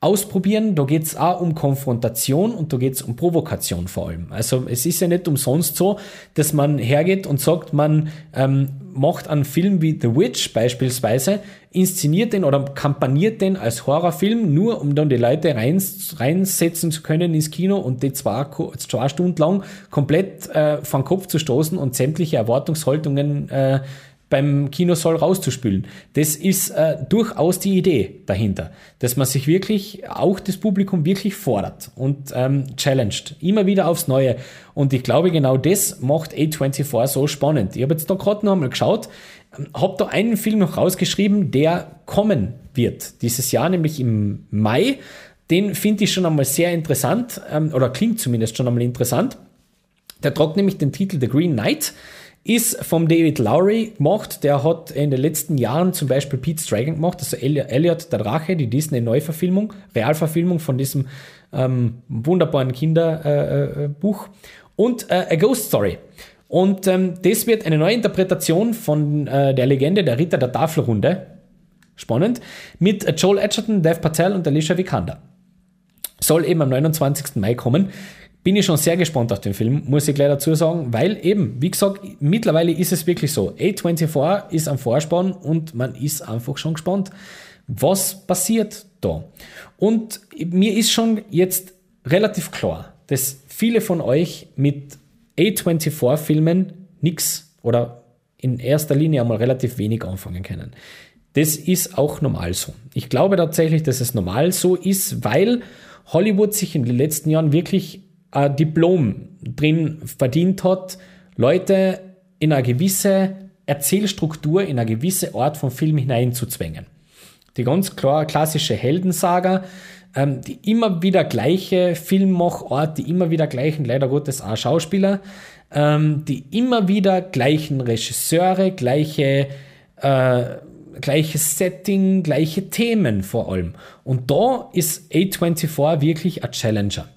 ausprobieren, da geht es auch um Konfrontation und da geht es um Provokation vor allem. Also es ist ja nicht umsonst so, dass man hergeht und sagt, man ähm, macht einen Film wie The Witch beispielsweise, inszeniert den oder kampagniert den als Horrorfilm, nur um dann die Leute rein, reinsetzen zu können ins Kino und die zwei, zwei Stunden lang komplett äh, vom Kopf zu stoßen und sämtliche Erwartungshaltungen äh, beim Kinosaal rauszuspülen. Das ist äh, durchaus die Idee dahinter, dass man sich wirklich, auch das Publikum wirklich fordert und ähm, challenged, immer wieder aufs Neue. Und ich glaube, genau das macht A24 so spannend. Ich habe jetzt da gerade noch einmal geschaut, ähm, habe da einen Film noch rausgeschrieben, der kommen wird dieses Jahr, nämlich im Mai. Den finde ich schon einmal sehr interessant, ähm, oder klingt zumindest schon einmal interessant. Der tragt nämlich den Titel The Green Knight ist vom David Lowry gemacht. Der hat in den letzten Jahren zum Beispiel Pete's Dragon gemacht, also Elliot der Drache, die Disney-Neuverfilmung, Realverfilmung von diesem ähm, wunderbaren Kinderbuch. Äh, äh, und äh, A Ghost Story. Und ähm, das wird eine neue Interpretation von äh, der Legende der Ritter der Tafelrunde. Spannend. Mit Joel Edgerton, Dev Patel und Alicia Vikander. Soll eben am 29. Mai kommen bin ich schon sehr gespannt auf den Film, muss ich gleich dazu sagen, weil eben, wie gesagt, mittlerweile ist es wirklich so. A24 ist am Vorspann und man ist einfach schon gespannt, was passiert da. Und mir ist schon jetzt relativ klar, dass viele von euch mit A24-Filmen nichts oder in erster Linie einmal relativ wenig anfangen können. Das ist auch normal so. Ich glaube tatsächlich, dass es normal so ist, weil Hollywood sich in den letzten Jahren wirklich ein Diplom drin verdient hat, Leute in eine gewisse Erzählstruktur, in eine gewisse Art von Film hineinzuzwängen. Die ganz klar klassische Heldensaga, ähm, die immer wieder gleiche Filmmachart, die immer wieder gleichen, leider Gottes auch Schauspieler, ähm, die immer wieder gleichen Regisseure, gleiche, äh, gleiches Setting, gleiche Themen vor allem. Und da ist A24 wirklich ein Challenger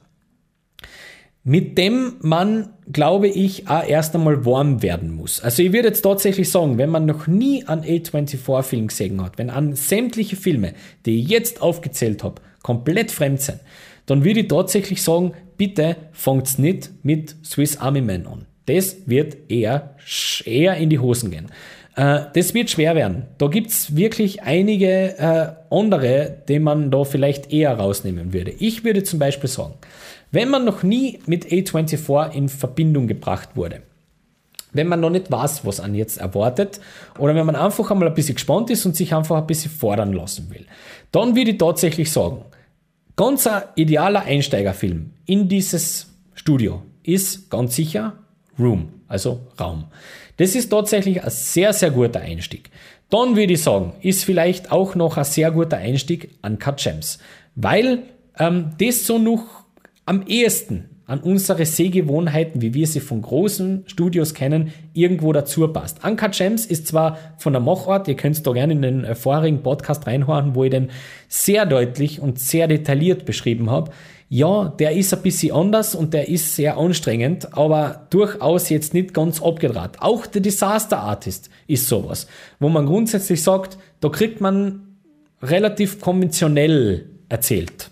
mit dem man, glaube ich, auch erst einmal warm werden muss. Also ich würde jetzt tatsächlich sagen, wenn man noch nie einen A24-Film gesehen hat, wenn an sämtliche Filme, die ich jetzt aufgezählt habe, komplett fremd sind, dann würde ich tatsächlich sagen, bitte fangt nicht mit Swiss Army Man an. Das wird eher, eher in die Hosen gehen. Äh, das wird schwer werden. Da gibt es wirklich einige äh, andere, die man da vielleicht eher rausnehmen würde. Ich würde zum Beispiel sagen, wenn man noch nie mit A24 in Verbindung gebracht wurde, wenn man noch nicht weiß, was an jetzt erwartet, oder wenn man einfach einmal ein bisschen gespannt ist und sich einfach ein bisschen fordern lassen will, dann würde ich tatsächlich sagen, ganz ein idealer Einsteigerfilm in dieses Studio ist ganz sicher Room, also Raum. Das ist tatsächlich ein sehr, sehr guter Einstieg. Dann würde ich sagen, ist vielleicht auch noch ein sehr guter Einstieg an Cut Gems, weil ähm, das so noch am ehesten an unsere Sehgewohnheiten, wie wir sie von großen Studios kennen, irgendwo dazu passt. Anka Gems ist zwar von der Machart, ihr könnt da gerne in den äh, vorigen Podcast reinhören, wo ich den sehr deutlich und sehr detailliert beschrieben habe. Ja, der ist ein bisschen anders und der ist sehr anstrengend, aber durchaus jetzt nicht ganz abgedraht. Auch der Disaster Artist ist sowas, wo man grundsätzlich sagt, da kriegt man relativ konventionell erzählt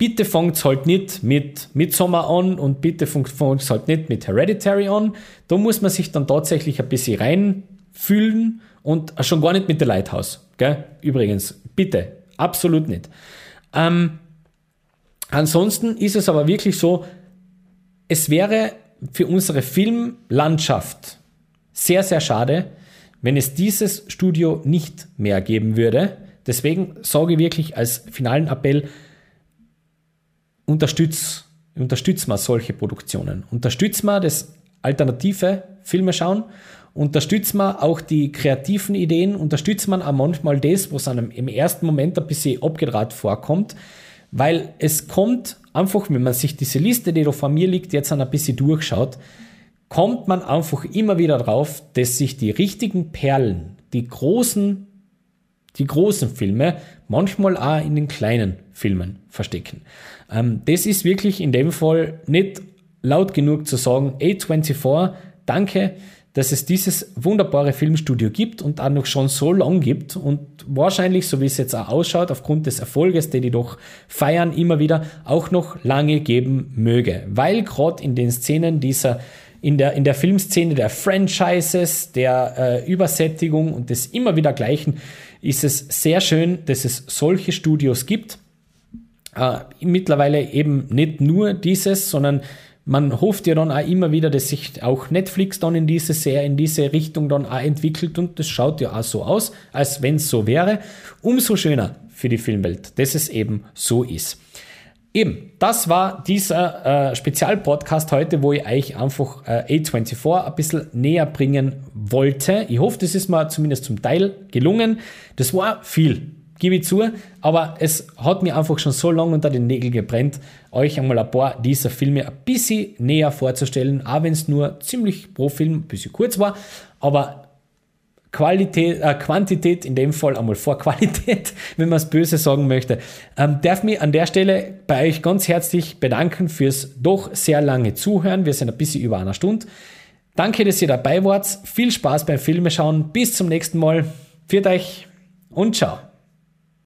bitte fangt halt nicht mit Midsommar an und bitte fangt halt nicht mit Hereditary an. Da muss man sich dann tatsächlich ein bisschen reinfühlen und schon gar nicht mit The Lighthouse. Gell? Übrigens, bitte, absolut nicht. Ähm, ansonsten ist es aber wirklich so, es wäre für unsere Filmlandschaft sehr, sehr schade, wenn es dieses Studio nicht mehr geben würde. Deswegen sage ich wirklich als finalen Appell, unterstützt unterstützt man solche Produktionen. Unterstützt man das alternative Filme schauen, unterstützt man auch die kreativen Ideen, unterstützt man auch manchmal das, was einem im ersten Moment ein bisschen abgedraht vorkommt, weil es kommt einfach, wenn man sich diese Liste, die da vor mir liegt, jetzt ein bisschen durchschaut, kommt man einfach immer wieder drauf, dass sich die richtigen Perlen, die großen, die großen Filme manchmal auch in den kleinen Filmen verstecken. Ähm, das ist wirklich in dem Fall nicht laut genug zu sagen, A24, danke, dass es dieses wunderbare Filmstudio gibt und auch noch schon so lang gibt und wahrscheinlich, so wie es jetzt auch ausschaut, aufgrund des Erfolges, den die doch feiern, immer wieder auch noch lange geben möge. Weil gerade in den Szenen dieser in der, in der Filmszene der Franchises, der äh, Übersättigung und des immer wieder Gleichen ist es sehr schön, dass es solche Studios gibt. Äh, mittlerweile eben nicht nur dieses, sondern man hofft ja dann auch immer wieder, dass sich auch Netflix dann in diese sehr in diese Richtung dann auch entwickelt und das schaut ja auch so aus, als wenn es so wäre. Umso schöner für die Filmwelt, dass es eben so ist. Eben, das war dieser äh, Spezialpodcast heute, wo ich euch einfach äh, A24 ein bisschen näher bringen wollte. Ich hoffe, das ist mir zumindest zum Teil gelungen. Das war viel, gebe ich zu, aber es hat mir einfach schon so lange unter den Nägeln gebrennt, euch einmal ein paar dieser Filme ein bisschen näher vorzustellen, auch wenn es nur ziemlich pro Film ein bisschen kurz war, aber Qualität, äh, Quantität, in dem Fall einmal vor Qualität, <laughs> wenn man es böse sagen möchte, ähm, darf mich an der Stelle bei euch ganz herzlich bedanken fürs doch sehr lange Zuhören. Wir sind ein bisschen über einer Stunde. Danke, dass ihr dabei wart. Viel Spaß beim Filmeschauen. Bis zum nächsten Mal. Viert euch und ciao.